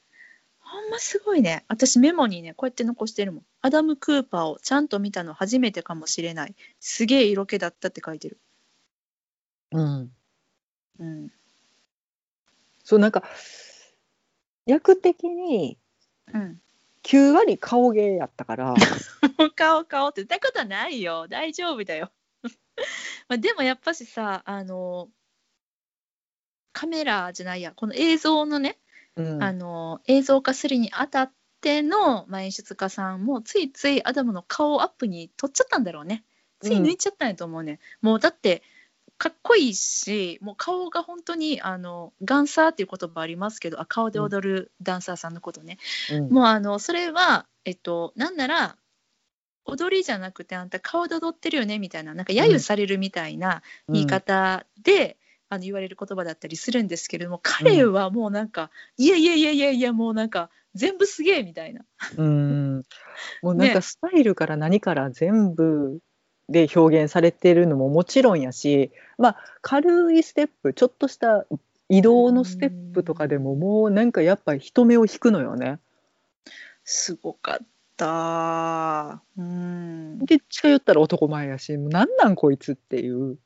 ほんますごいね。私メモにねこうやって残してるもん。アダム・クーパーをちゃんと見たの初めてかもしれない。すげえ色気だったって書いてる。うん、うん。そうなんか役的にうん。9割顔芸やったから。顔顔って言ったことはないよ。大丈夫だよ。まあでもやっぱしさあのカメラじゃないや。この映像のね、うん。あの映像化するにあたっての、まあ、演出家さんもついついアダムの顔アップに撮っちゃったんだろうね。つい抜いちゃったんやと思うね、もうだってかっこいいしもう顔が本当にあのガンサーっていう言葉ありますけどあ顔で踊るダンサーさんのことね、うん。もうあのそれはえっとなんなら踊りじゃなくてあんた顔で踊ってるよねみたいななんか揶揄されるみたいな言い方で、あの言われる言葉だったりするんですけれども彼はもうなんか、いやいやいやいやいやもうなんか全部すげえみたいな。うん。もうなんね。かスタイルから何から全部で表現されてるのももちろんやし、まあ、軽いステップちょっとした移動のステップとかでももうなんかやっぱり人目を引くのよね。すごかったうんで近寄ったら男前やしもうなんなんこいつっていう。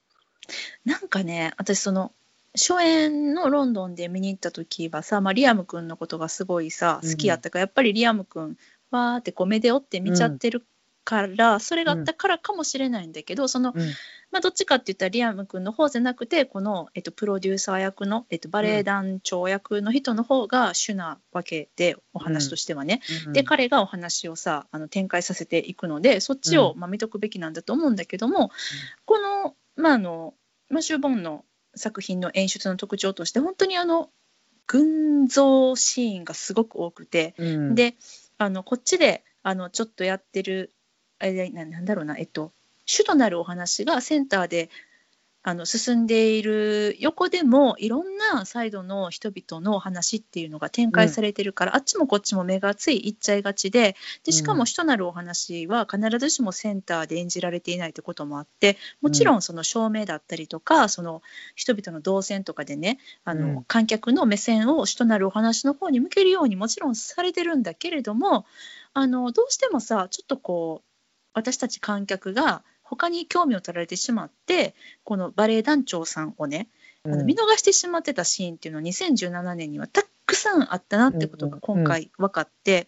なんかね私その初演のロンドンで見に行った時はさ、まあ、リアム君のことがすごいさうん好きやったから、やっぱりリアム君わーってこう目で追って見ちゃってるから、それがあったからかもしれないんだけどその、うん。まあ、どっちかって言ったらリアム君の方じゃなくてこの、えっと、プロデューサー役の、えっと、バレエ団長役の人の方が主なわけでお話としてはね、で彼がお話をさあの展開させていくのでそっちを、まあ、見とくべきなんだと思うんだけども、この,、まあ、あのマシュー・ボンの作品の演出の特徴として本当にあの群像シーンがすごく多くて、うん、であのこっちであのちょっとやってるあれななんだろうな。えっと主となるお話がセンターであの進んでいる横でもいろんなサイドの人々の話っていうのが展開されてるから、あっちもこっちも目がついいっちゃいがちででしかも主となるお話は必ずしもセンターで演じられていないということもあってもちろん。その照明だったりとか、その人々の動線とかでねあの、うん。観客の目線を主となるお話の方に向けるようにもちろんされてるんだけれどもあのどうしてもさちょっとこう私たち観客が他に興味を取られてしまってこのバレエ団長さんをね、あの見逃してしまってたシーンっていうのは2017年にはたくさんあったなってことが今回分かって、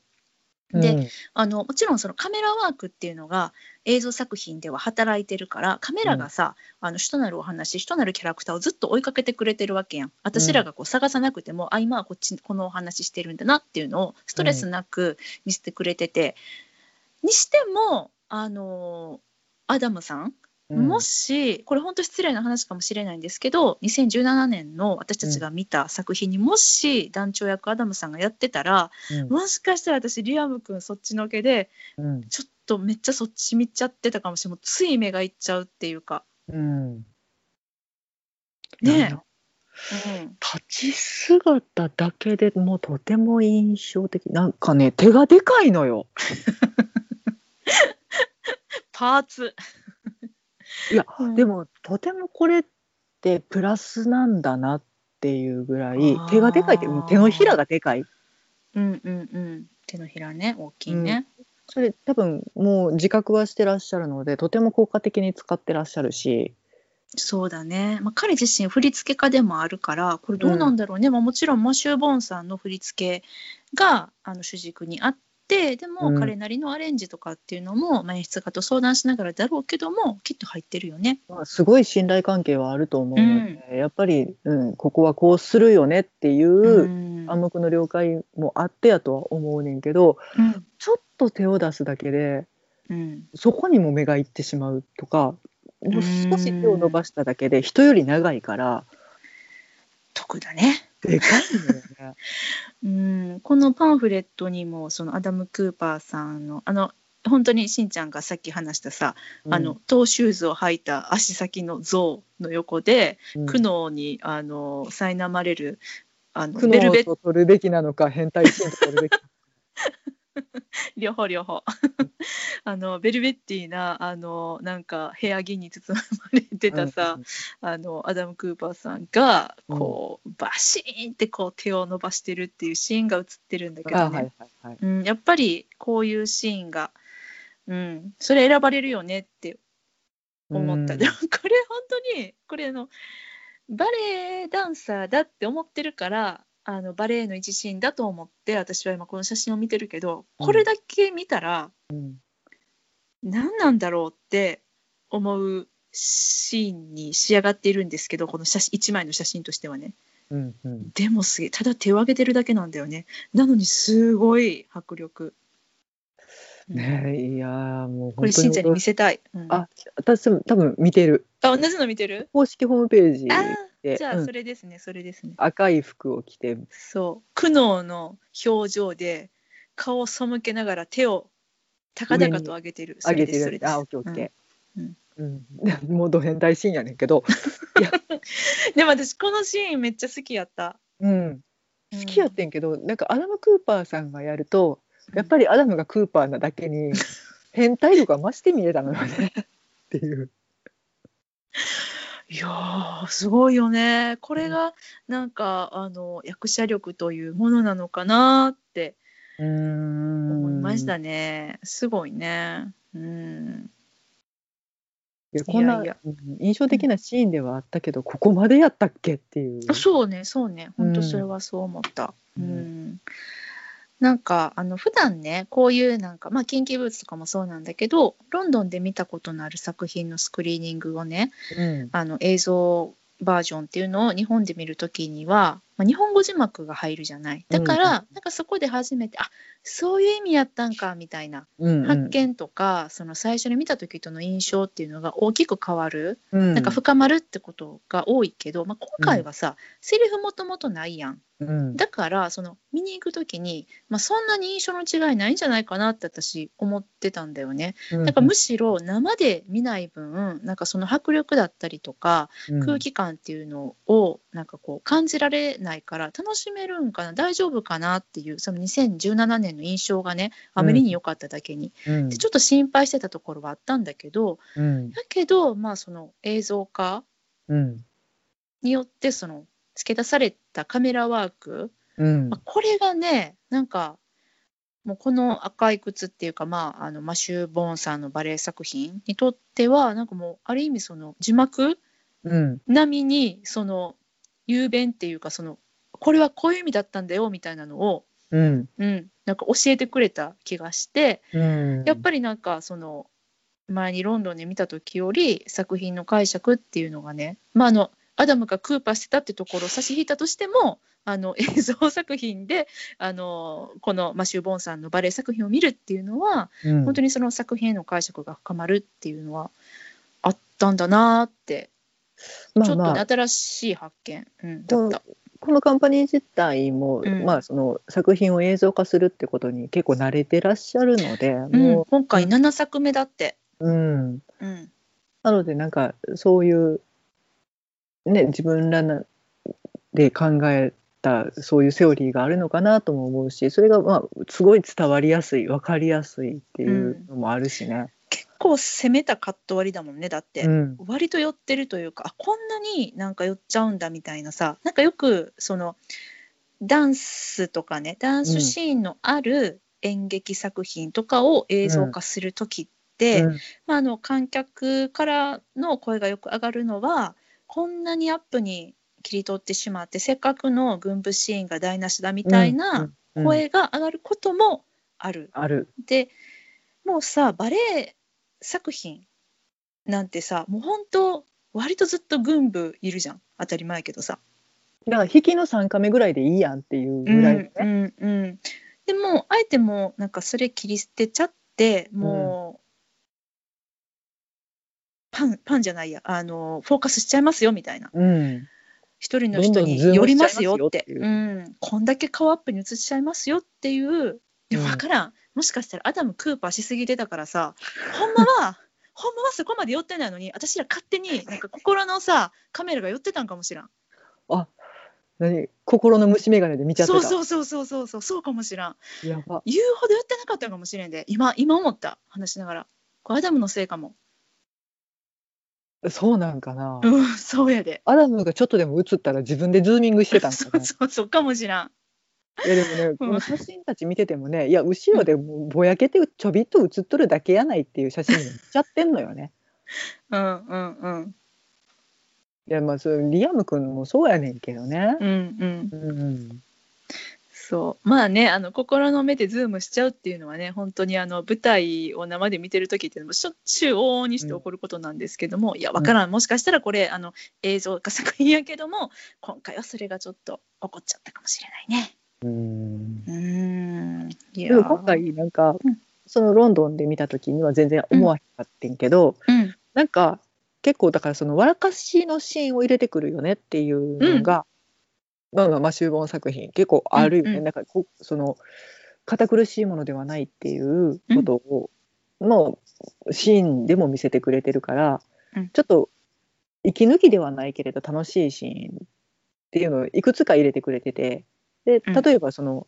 でうん。あのもちろんそのカメラワークっていうのが映像作品では働いてるからカメラがさ、あの主となるお話主となるキャラクターをずっと追いかけてくれてるわけやん。私らがこう探さなくても、あ今はこっちこのお話してるんだなっていうのをストレスなく見せてくれてて、にしてもあのアダムさん？うん。もしこれ本当失礼な話かもしれないんですけど2017年の私たちが見た作品にもし団長役アダムさんがやってたら、うん。もしかしたら私リアム君そっちのけでうん。ちょっとめっちゃそっち見ちゃってたかもしれない。つい目がいっちゃうっていうか。うん。ねうん、立ち姿だけでもうとても印象的。なんかね手がでかいのよパーツ。いや、うんでもとてもこれってプラスなんだなっていうぐらい手がでかいって手のひらがでかいうんうんうん。手のひらね、大きいね。それ多分もう自覚はしてらっしゃるのでとても効果的に使ってらっしゃるしそうだね。まあ、彼自身振付家でもあるから、これどうなんだろうね。まあ、もちろんマシュー・ボーンさんの振り付けがあの主軸にあって、でもうん。彼なりのアレンジとかっていうのも、まあ、演出家と相談しながらだろうけども、きっと入ってるよね。まあ、すごい信頼関係はあると思うので、やっぱり、うん、ここはこうするよねっていううん。暗黙の了解もあってやとは思うねんけどうん。ちょっと手を出すだけでうん。そこにも目がいってしまうとかもう少し手を伸ばしただけで人より長いから得だね。でかいんだよね。うん、このパンフレットにもそのアダム・クーパーさんのあの本当にしんちゃんがさっき話したさ、あのトーシューズを履いた足先の像の横で、うん。苦悩にあの苛まれるあの苦ベルベッ悩と取るべきなのか変態シーンと取るべき 両方両方。あのベルベッティなあのなんか部屋着に包まれてたさ、あのアダム・クーパーさんがこう、バシーンってこう手を伸ばしてるっていうシーンが映ってるんだけどうん、やっぱりこういうシーンが、うん、それ選ばれるよねって思った、うん。でもこれ本当にこれあのバレエダンサーだって思ってるからあのバレエの一シーンだと思って私は今この写真を見てるけどこれだけ見たらうん。何なんだろうって思うシーンに仕上がっているんですけどこの写真1枚の写真としてはね。うんうん。でもすげえただ手を挙げてるだけなんだよね。なのにすごい迫力、うん。ねえいやーもうこれしんちゃんに見せせたい、うん。あ私も多分見てる。あ同じの見てる？公式ホームページじゃあうん。それですね、それですね。赤い服を着て。そう。苦悩の表情で顔を背けながら手を高々と上げてる。そ上げてる。あオッケーオッケうん。ーうん。もうド変態シーンやねんけど。でも私このシーンめっちゃ好きやった、うん。うん。好きやってんけどなんかアダム・クーパーさんがやるとやっぱりアダムがクーパーなだけに 変態力が増して見えたのよね。っていう。いやーすごいよね。これがなんかあの役者力というものなのかなって思いましたね。すごいね。うん。こんな印象的なシーンではあったけど、ここまでやったっけっていう。あそうねそうね。本当それはそう思った。ううんん、なんかあの普段ねこういうなんかまあキンキーブーツとかもそうなんだけどロンドンで見たことのある作品のスクリーニングをねうん。あの映像バージョンっていうのを日本で見るときには、まあ、日本語字幕が入るじゃない。だから、うんなんかそこで初めてあそういう意味やったんかみたいなうん発見とか、その最初に見た時との印象っていうのが大きく変わる、うん。なんか深まるってことが多いけど、まあ、今回はさ、セリフもともとないやん。うん。だからその見に行く時に、まあ、そんなに印象の違いないんじゃないかなって私思ってたんだよね。うんだからむしろ生で見ない分なんかその迫力だったりとか空気感っていうのをなんかこう感じられないから楽しめるんかな大丈夫かなっていうその2017年の印象がねあまりに良かっただけに、うん。でちょっと心配してたところはあったんだけどうん。だけどまあその映像化うん。によってその付け出されたカメラワーク、うん。まあ、これがねなんかもうこの赤い靴っていうか、まあ、あのマシュー・ボーンさんのバレエ作品にとってはなんかもうある意味その字幕うん。並みにその雄弁っていうかそのこれはこういう意味だったんだよみたいなのを、うん。うん、なんか教えてくれた気がしてうん。やっぱりなんかその前にロンドンで見た時より作品の解釈っていうのがね、まあ、あのアダムがクーパーしてたってところを差し引いたとしてもあの映像作品であのこのマシュー・ボーンさんのバレエ作品を見るっていうのはうん。本当にその作品への解釈が深まるっていうのはあったんだなーってちょっとね、まあまあ新しい発見、うん、だった。このカンパニー自体も、うんまあその作品を映像化するってことに結構慣れてらっしゃるので、うんも、今回7作目だって。う、うん、うん、なのでなんかそういうね自分らなで考えたそういうセオリーがあるのかなとも思うしそれがまあすごい伝わりやすい分かりやすいっていうのもあるしね。結構攻めたカット割りだもんねだって、うん。割と寄ってるというかあこんなになんか寄っちゃうんだみたいなさ。なんかよくそのダンスとかねダンスシーンのある演劇作品とかを映像化する時って、うん。まあ、あの観客からの声がよく上がるのはこんなにアップに切り取ってしまってせっかくの軍部シーンが台無しだみたいなうん。うん。声が上がることもある。ある。でもうさバレエ作品なんてさもう本当割とずっと軍部いるじゃん。当たり前やけどさ。だから引きの3カ目ぐらいでいいやんっていうぐらいのね。うんうん。うん、でもあえてもうなんかそれ切り捨てちゃってもう、パンパンじゃないや。あのフォーカスしちゃいますよみたいな。うん。一人の人に寄りますよって。ううん、こんだけ顔アップに映しちゃいますよっていうでもうん。分からん、もしかしたらアダム・クーパーしすぎてたからさほんまは ほんまはそこまで寄ってないのに私ら勝手になんか心のさカメラが寄ってたんかもしらん。何？心の虫眼鏡で見ちゃってた。そうそうそうそうそうそうそうかもしらん。やば。言うほど寄ってなかったかもしれんで今今思った話しながら。これアダムのせいかも。そうなんかな。うんそうやで。アダムがちょっとでも映ったら自分でズーミングしてたんかな。そうそうそうかもしらんいやでもね、この写真たち見ててもね、いや後ろでぼやけてちょびっと写っとるだけやないっていう写真に見ちゃってんのよね。うんうんうんいやまあそれリアム君もそうやねんけどね。うんうんうん。そうまあねあの心の目でズームしちゃうっていうのはね本当にあの舞台を生で見てる時っていうのもしょっちゅう往々にして起こることなんですけども、いやわからんもしかしたらこれあの映像化作品やけども今回はそれがちょっと起こっちゃったかもしれないね。うん。うーん。いでも今回なんか、うん。そのロンドンで見た時には全然思わへんかってんけど、うん。なんか結構だからその笑かしのシーンを入れてくるよねっていうのが、まあまあマシューボン作品結構あるよね、うんうん。なんかこその堅苦しいものではないっていうことを、もうシーンでも見せてくれてるから、うん。ちょっと息抜きではないけれど楽しいシーンっていうのをいくつか入れてくれててでうん。例えばその、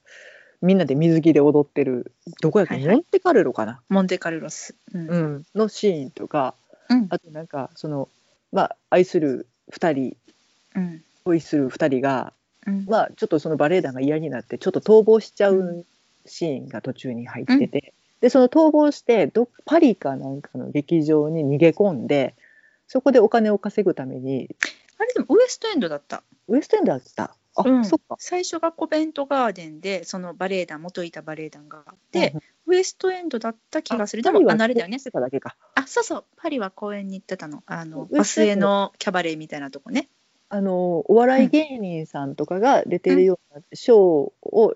みんなで水着で踊ってるどこやっけ、はいはい。モンテカルロかな、モンテカルロス。うん。うん、のシーンとかうん。あとなんかそのまあ愛する2人うん。恋する2人がうん。まあちょっとそのバレエ団が嫌になってちょっと逃亡しちゃうシーンが途中に入ってて、でその逃亡してどパリかなんかの劇場に逃げ込んでそこでお金を稼ぐためにあれでもウエストエンドだった。ウエストエンドだったあ、うん。そっか。最初がコベントガーデンでそのバレエ団元いたバレエ団があって、うんウエストエンドだった気がする。でもあれだよね。あそうそう。パリは公園に行ってたの。あのバスへのキャバレーみたいなとこね。あのお笑い芸人さんとかが出てるようなショーを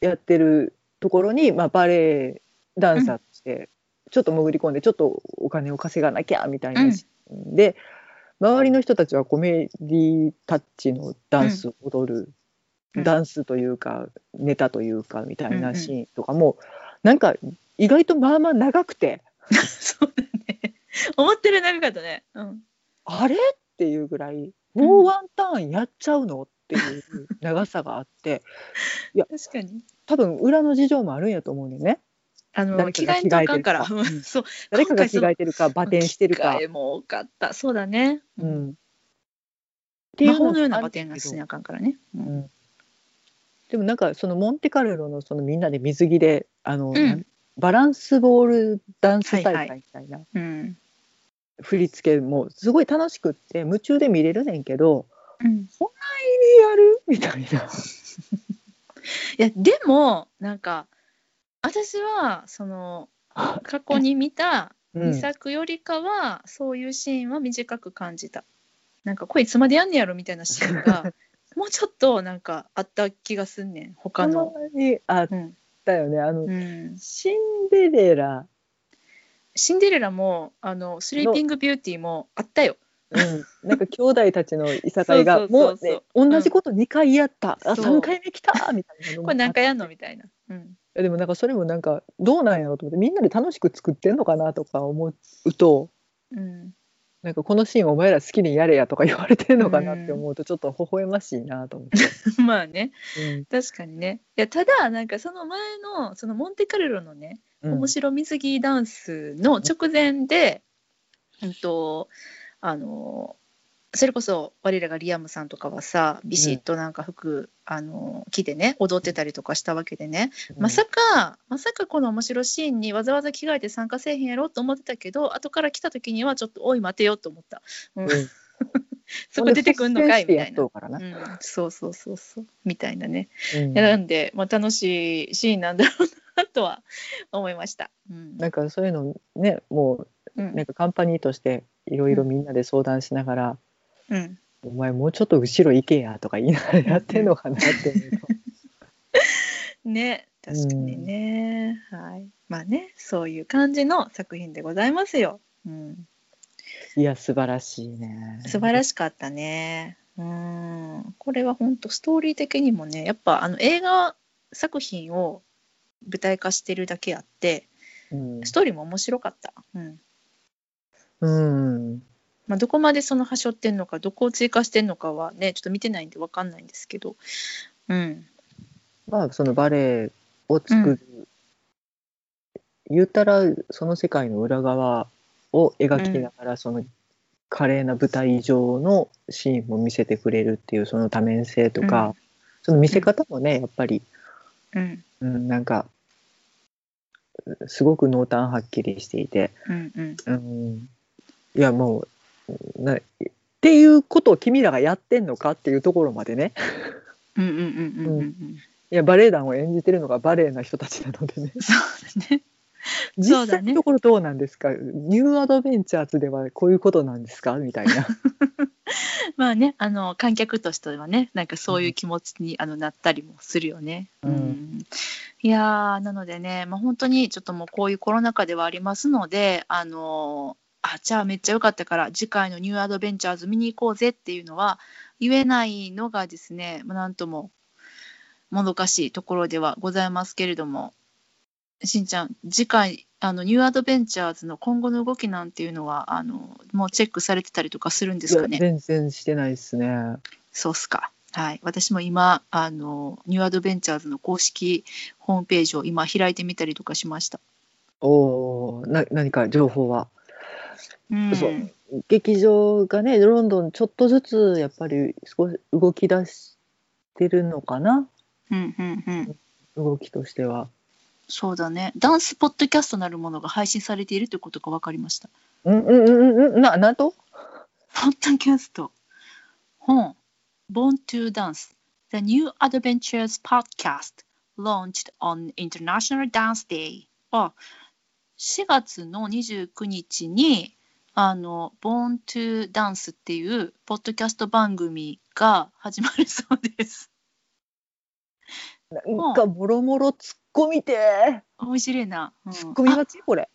やってるところに、まあ、バレエダンサーとしてちょっと潜り込んでちょっとお金を稼がなきゃみたいなで、周りの人たちはコメディタッチのダンスを踊る、うん。ダンスというかネタというかみたいなシーンとかも、なんか意外とまあまあ長くて。そうだね。思ってる長かったね。うん。あれっていうぐらいもうワンターンやっちゃうのっていう長さがあって。確かに。多分裏の事情もあるんやと思うねんねあの着替えんとあかんから。うん。そう。誰かが着替えててるかバテンしてるか。着替え、も多かった。そうだね、うん、っていう魔法のようなバテンがしなあかんからね、ううん。んでもなんかそのモンテカルロのそのみんなで水着であの、ん。なんバランスボールダンス大会みたいな。うん。振り付けもすごい楽しくって夢中で見れるねんけどうん、やる？みたいな。いやでもなんか私はその過去に見たうん。2作よりかは、そういうシーンは短く感じた。なんかこれいつまでやんねやろみたいなシーンが もうちょっとなんかあった気がすんねん他たの、あっうんたよね。あの、うん、シンデレラ、シンデレラもあのスリーピングビューティーもあったよ。うん、なんか兄弟たちのいさかいが もう、ね、同じこと2回やった、あそう。3回目来た。みたいなこれ何回やんの？みたいな、うん、いやでもなんかそれもなんかどうなんやろうと思ってみんなで楽しく作ってんのかなとか思うとうん、なんかこのシーンお前ら好きにやれやとか言われてるのかなって思うとちょっと微笑ましいなと思って。まあね。うん。確かにね。いやただなんかその前のそのモンテカルロのねうん。面白水着ダンスの直前で、うん。とあのそれこそ我らがリアムさんとかはさビシッとなんか服、あの着てね踊ってたりとかしたわけでね、まさかまさかこの面白シーンにわざわざ着替えて参加せえへんやろと思ってたけど後から来た時にはちょっと「おい待てよ」と思った、うん。うん。そこ出てくんのかいみたいな。うん、そうそうそうそう。みたいなね、うん。なんで、まあ、楽しいシーンなんだろうなとは思いました。うん。なんかそういうのねもううん。なんかカンパニーとしていろいろみんなで相談しながらうん「お前もうちょっと後ろ行けや」とか言いながらやってんのかなって思うと。ね確かにね、はいまあねそういう感じの作品でございますよ。うん、いや素晴らしいね。素晴らしかったね。うんこれは本当ストーリー的にもねやっぱあの映画作品を舞台化してるだけあってうんストーリーも面白かった。うんうんまあ、どこまでその端折ってんのかどこを追加してんのかはねちょっと見てないんで分かんないんですけど、うん、まあそのバレエを作る、言ったらその世界の裏側を描きながら、その華麗な舞台上のシーンも見せてくれるっていうその多面性とか、うん。その見せ方もねやっぱり、うん。うん、なんかすごく濃淡はっきりしていて、うんうん。うん、いやもうなっていうことを君らがやってんのかっていうところまでね。うんうんうんうんうんいやバレエ団を演じてるのがバレエの人たちなのでね。そうだね。実際のところどうなんですか、ニューアドベンチャーズではこういうことなんですか？みたいな。まあねあの観客としてはねなんかそういう気持ちに、あのなったりもするよね。うん。いやーなのでね、まあ、本当にちょっともうこういうコロナ禍ではありますのであのあじゃあめっちゃ良かったから次回のニューアドベンチャーズ見に行こうぜっていうのは言えないのがですね、まあ、なんとももどかしいところではございますけれどもしんちゃん次回あのニューアドベンチャーズの今後の動きなんていうのはあのもうチェックされてたりとかするんですかね？全然してないですね。そうっすか。はい、私も今あのニューアドベンチャーズの公式ホームページを今開いてみたりとかしました。おお、な何か情報は？うん、そう劇場がねロンドンちょっとずつやっぱり少し動き出してるのかな？うんうんうん。動きとしては。そうだね。ダンスポッドキャストなるものが配信されているということが分かりました。うんうんうんうんななんと？ポッドキャスト。本。Born to Dance. The New Adventures Podcast launched on International Dance Day. あ、4月の29日に、あの、Born to Dance っていうポッドキャスト番組が始まるそうです。なんかもろもろ突っ込みて面白いな。うん突っ込みがち？これ。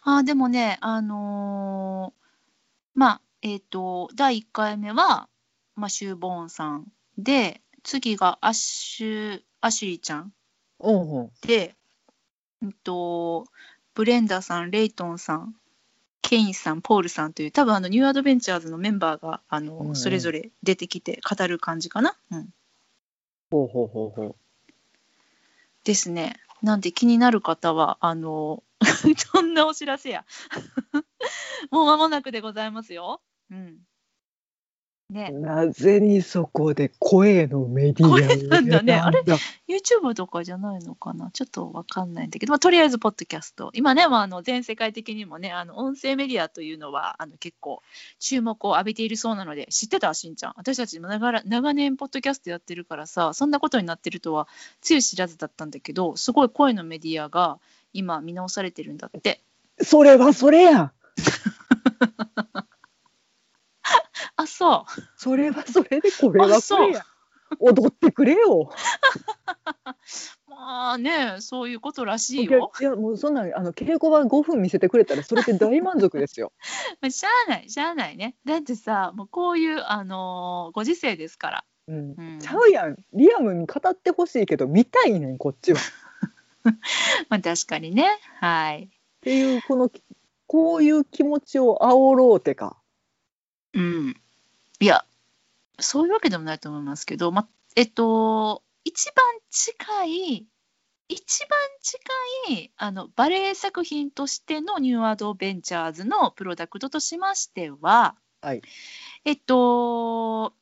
あでもね、あのーまあ、えっ、と、第1回目は、マシュー・ボーンさんで、次がアッシュ、アシュリーちゃんうんうん。で、うんと、ブレンダーさん、レイトンさん、ケインさん、ポールさんという、多分あのニューアドベンチャーズのメンバーが、あの、うんうんそれぞれ出てきて語る感じかな？うん。ほうほうほうほう。ですね。なんで気になる方は、あの、そんなお知らせや。もう間もなくでございますよ。うん。ね、なぜにそこで声のメディアを声なんだね。あれ YouTube とかじゃないのかな？ちょっとわかんないんだけど、まあ、とりあえず、ポッドキャスト。今ね、まあ、あの全世界的にもね、あの音声メディアというのはあの結構注目を浴びているそうなので、知ってた？しんちゃん。私たちも長ら長年、ポッドキャストやってるからさ、そんなことになってるとはつゆ知らずだったんだけど、すごい声のメディアが今見直されてるんだって。それはそれや。ん あ、そう。それはそれでこれはこれやん踊ってくれよ まあね、そういうことらしいよ。いやもうそんなんあの稽古場5分見せてくれたらそれで大満足ですよ まあしゃあない、しゃあないね。だってさ、もうこういう、あのーご時世ですから。うんうんちゃうやんリアムに語ってほしいけど見たいねんこっちはっ まあ確かにね。はい。ていうこのこういう気持ちを煽ろうてかうん。いや、そういうわけでもないと思いますけど、ま、えっと、一番近い、一番近いあのバレエ作品としてのニューアドベンチャーズのプロダクトとしましては、はい。えっと、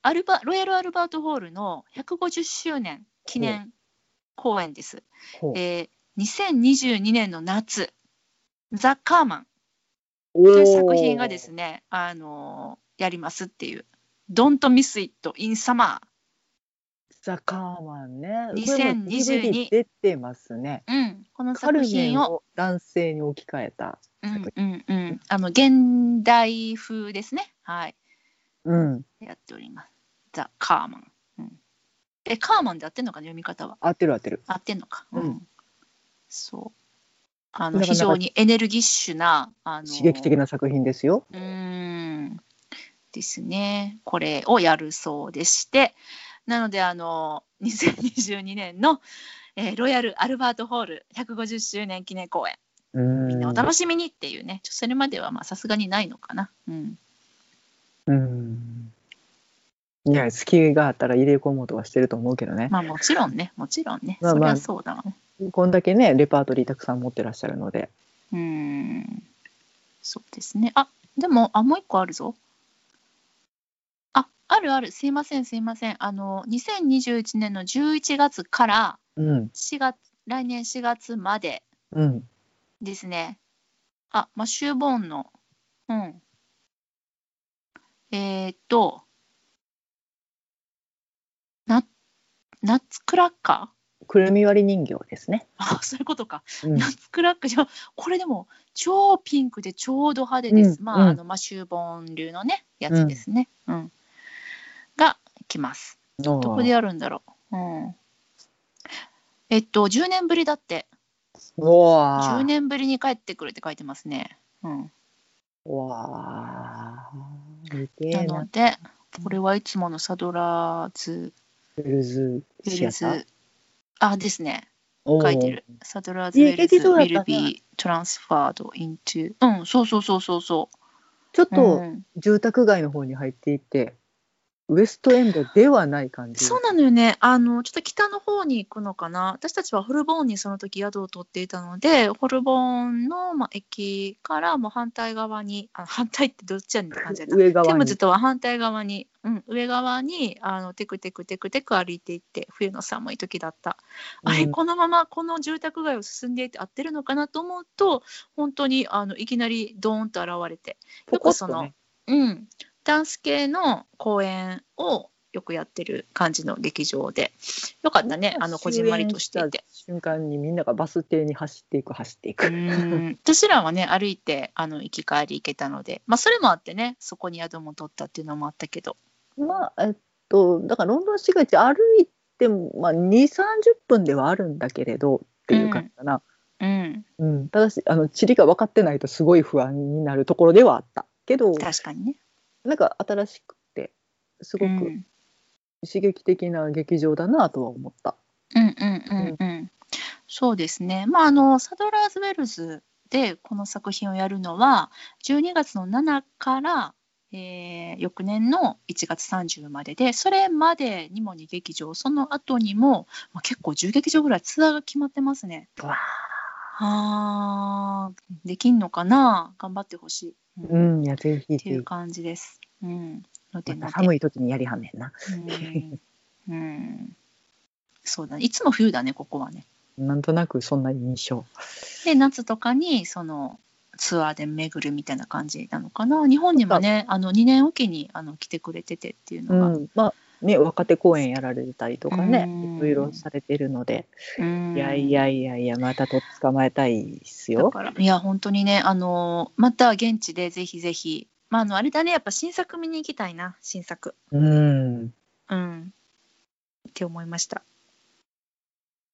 アルバロイヤル・アルバート・ホールの150周年記念公演です。えー2022年の夏、ザ・カーマンおという作品がですね、あのやりますっていう。Don't Miss It in Summer。ザ・カーマンね。2022 DVD 出てますね。うん、この作品を、を男性に置き換えた。うんうんうん、あの現代風ですね。はい、うん。やっております。ザ・カーマン。うん、え、カーマンで合ってんのかな、読み方は。合ってる合ってる。合ってんのか。うんそう。あの非常にエネルギッシュな、あの刺激的な作品ですよ。うーんですね。これをやるそうでして、なので、あの、2022年の、えーロイヤル・アルバート・ホール150周年記念公演、うん。みんなお楽しみにっていうね、ちょそれまではまあさすがにないのかな。うん。うん。いや、隙があったら入れ込もうとはしてると思うけどね。まあもちろんね、もちろんね、まあまあそりゃそうだわね。こんだけね、レパートリーたくさん持ってらっしゃるので。うーん。そうですね。あ、でも、あ、もう一個あるぞ。あ、あるある。すいません、すいません。あの、2021年の11月から、うん。4月来年4月までうん。ですね。あ、マッシューボーンの、うん。えーっと、ナナッツクラッカくるみ割り人形ですね。ーあ、そういうことか。うんナッツクラッカーじゃ、これでも超ピンクでちょうど派手です。まあ、うんうんあのマッシューボーン流のね、やつですね。うん。が来ます。どこでやるんだろう。うん。えっと、10年ぶりだって。うわ10ー年ぶりに帰ってくるって書いてますね。うん。うわなので、これはいつものサドラーズ・ウェルズウェルズ、あ、ですね。書いてる。サドラーズ・ウいいェルズ・劇場だった will な be transferred into。うん、そうそうそうそうそう。ちょっとうん住宅街の方に入っていって、ウエストエンドではない感じ。そうなのよね。あの、ちょっと北の方に行くのかな。私たちはホルボーンにその時宿を取っていたので、ホルボーンの、まあ、駅からもう反対側に、あ反対ってどっちやねんって感じだな。上側にテムズとは反対側に、うん、上側にあのテクテクテクテク歩いていって冬の寒い時だった、あれうんこのままこの住宅街を進んでいって合ってるのかなと思うと本当にあのいきなりドーンと現れてポコッとねうん、ダンス系の公演をよくやってる感じの劇場でよかったねあのこじんまりとしていて。瞬間にみんながバス停に走っていく走っていうく。ん私らはね歩いてあの行き帰り行けたので、まあ、それもあってねそこに宿も取ったっていうのもあったけどまあえっとだからロンドン市街地歩いてもまあ2 3 0分ではあるんだけれどっていう感じかな。うんうん、ただしあの地理が分かってないとすごい不安になるところではあったけど確かにね。なんか新しくてすごくうん刺激的な劇場だなとは思った。うんうんうんうん。そうですね。まああのサドラーズウェルズでこの作品をやるのは12月の7から、えー翌年の1月30まででそれまでにも2劇場その後にも、まあ、結構10劇場ぐらいツアーが決まってますね。わあーできんのかな？頑張ってほしい、ううん。っん、いやぜひぜひ。ていう感じです。うん、のでまたので。寒い時にやりはんねんな。うん。うん、そうだね。いつも冬だねここはね。なんとなくそんな印象。で夏とかにそのツアーで巡るみたいな感じなのかな。日本にもねあの2年おきにあの来てくれててっていううのが、ん、まあね若手公演やられたりとかねうんいろいろされてるので、うんいやいやいやいやまたとっ捕まえたいですだよ。いや本当にねあのまた現地でぜひぜひまああのあれだねやっぱ新作見に行きたいな新作うん。うんって思いました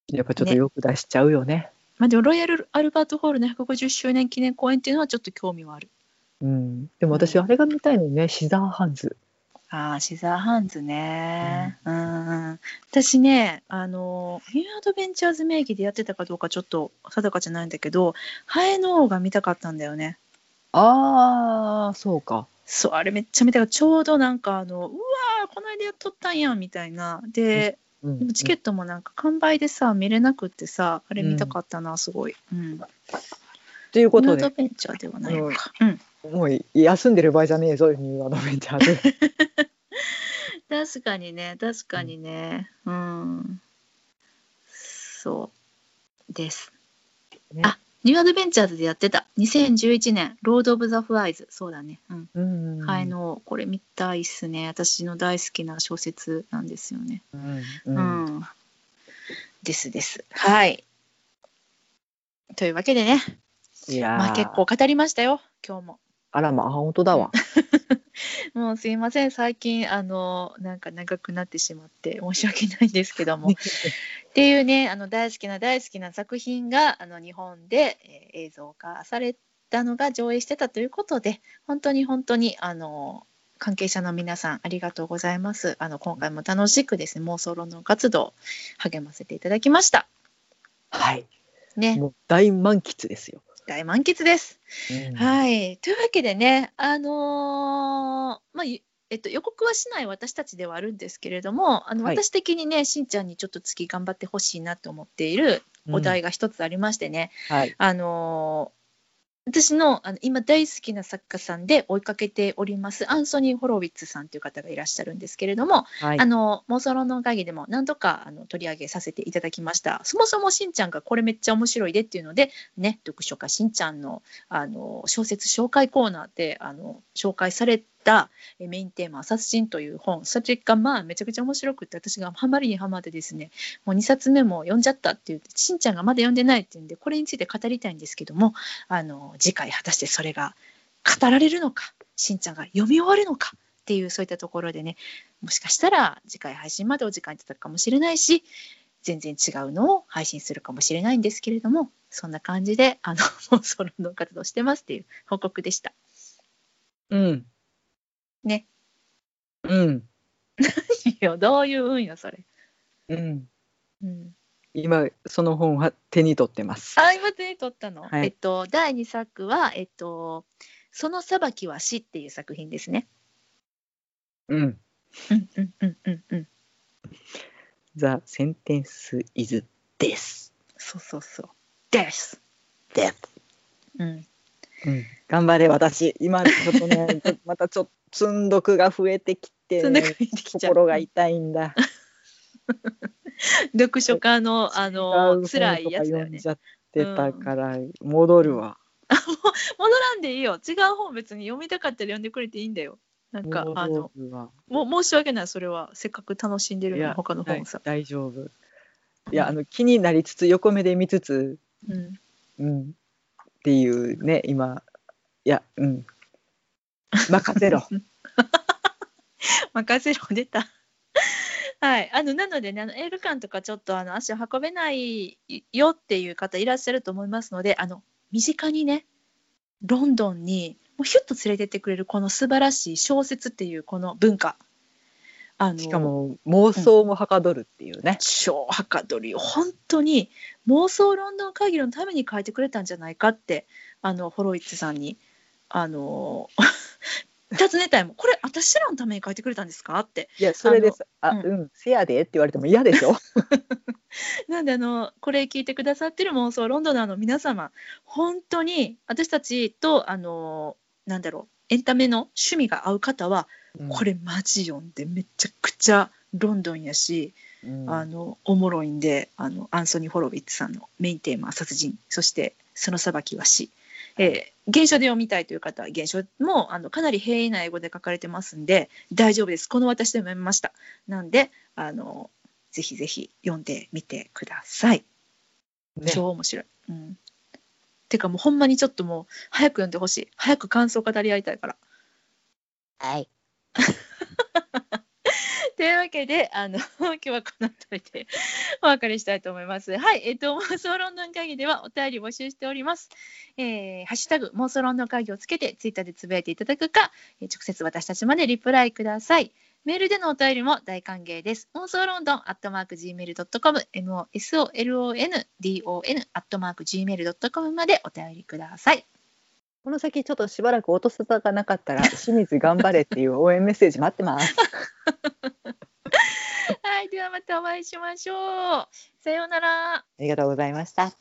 やっぱちょっとよく出しちゃうよね。まあでもロイヤル・アルバート・ホールの150周年記念公演っていうのはちょっと興味はあるうん。でも私あれが見たいのね、シザーハンズ。ああ、シザーハンズね。うん。私ね、あの、ニューアドベンチャーズ名義でやってたかどうかちょっと定かじゃないんだけど、ハエの王が見たかったんだよね。ああ、そうか。そうあれめっちゃ見たちょうどなんかあのうわーこの間やっとったんやんみたいなでうんチケットもなんか完売でさ見れなくってさあれ見たかったなすごい。うんということニューアドベンチャーではないのか。うんもう休んでる場合じゃねえぞニューアドベンチャーで。確かにね確かにね。うん。そうです。ね。あニューアドベンチャーズでやってた。2011年 Lord of the Flies そうだね。うん、うん。はいのこれ見たいっすね。私の大好きな小説なんですよね。うんううんん、ですです。はい。というわけでね。いやー。まあ結構語りましたよ今日もあらまあ本当だわ。もうすいません最近あのなんか長くなってしまって申し訳ないんですけども っていうねあの大好きな大好きな作品があの日本で、えー映像化されたのが上映してたということで本当に本当にあの関係者の皆さんありがとうございますあの今回も楽しくですね妄想論の活動励ませていただきましたはい。ねもう大満喫ですよ。大満喫ですうんはい。というわけでね、あのーまあ、ゆえっと、予告はしない私たちではあるんですけれども、あのはい私的にね、しんちゃんにちょっと次頑張ってほしいなと思っているお題が一つありましてね、はい。あのー私のあの今大好きな作家さんで追いかけておりますアンソニー・ホロウィッツさんという方がいらっしゃるんですけれども、はいあ。の妄想論の会議でも何度かあの取り上げさせていただきましたそもそもしんちゃんがこれめっちゃ面白いでっていうのでね読書家しんちゃんのあの小説紹介コーナーであの紹介されたメインテーマ「殺人」という本それがまあめちゃくちゃ面白くって私がハマりにハマってですねもう2冊目も読んじゃったって言ってしんちゃんがまだ読んでないっていうんでこれについて語りたいんですけどもあの次回果たしてそれが語られるのかしんちゃんが読み終わるのかっていうそういったところでねもしかしたら次回配信までお時間いただくかもしれないし全然違うのを配信するかもしれないんですけれどもそんな感じであの妄想論の活動してますっていう報告でした。うん。ね。うん。いやどういう運よそれ。うん。うん、今その本は手に取ってます。あ今手に取ったの、はいえっと第2作は「えっと、その裁きは死」っていう作品ですね。うん。うんうんうんうんうん。The sentence is this. そうそうそう。です。Death. うん。うん。頑張れ私。今ちょっとね またちょっと積んどくが増えてきて、そんな感じできちゃう心が痛いんだ。読書家のあの辛いやつだよね。読んじゃってたから戻るわ。戻らんでいいよ。違う本別に読みたかったら読んでくれていいんだよ。なんかあの。もう申し訳ないそれはせっかく楽しんでるのに他の本さ。大大丈夫。いやあの気になりつつ横目で見つつ、うん。うん、っていうね今いやうん任せろ。任せろ出た。はい、あのなのでねあの映画館とかちょっとあの足を運べないよっていう方いらっしゃると思いますのであの身近にねロンドンにもうヒュッと連れてってくれるこの素晴らしい小説っていうこの文化あのしかも妄想もはかどるっていうね。超はかどりを本当に妄想ロンドン会議のために書いてくれたんじゃないかってあのホロイッツさんにあの尋ねたいもんこれ私らのために書いてくれたんですか？って。いやそれです。ああのうん、せやでって言われても嫌でしょ。なんであのこれ聞いてくださってる妄想ロンドナーの皆様本当に私たちとあのなんだろうエンタメの趣味が合う方はこれマジ読んでめちゃくちゃロンドンやし、うん、あのおもろいんであのアンソニー・ホロウィッツさんのメインテーマは殺人。そしてその裁きは死、えー原書で読みたいという方は原書もあのかなり平易な英語で書かれてますんで大丈夫です。この私でも読みました。なんであのぜひぜひ読んでみてください。ね。超面白い、うん、てかもうほんまにちょっともう早く読んでほしい。早く感想語り合いたいから。はい。というわけで、あの 今日はこの辺りで お別れしたいと思います。はい、えっと、妄想ロンドン会議ではお便り募集しております。えーハッシュタグ妄想ロンドン会議をつけてツイッターでつぶやいていただくか、え直接私たちまでリプライください。メールでのお便りも大歓迎です。妄想ロンドンアットマーク Gmail.com、MOSOLONDON アットマーク Gmail.com までお便りください。この先ちょっとしばらく音沙汰がなかったら清水頑張れっていう応援メッセージ待ってます。はい、ではまたお会いしましょう。さようなら。ありがとうございました。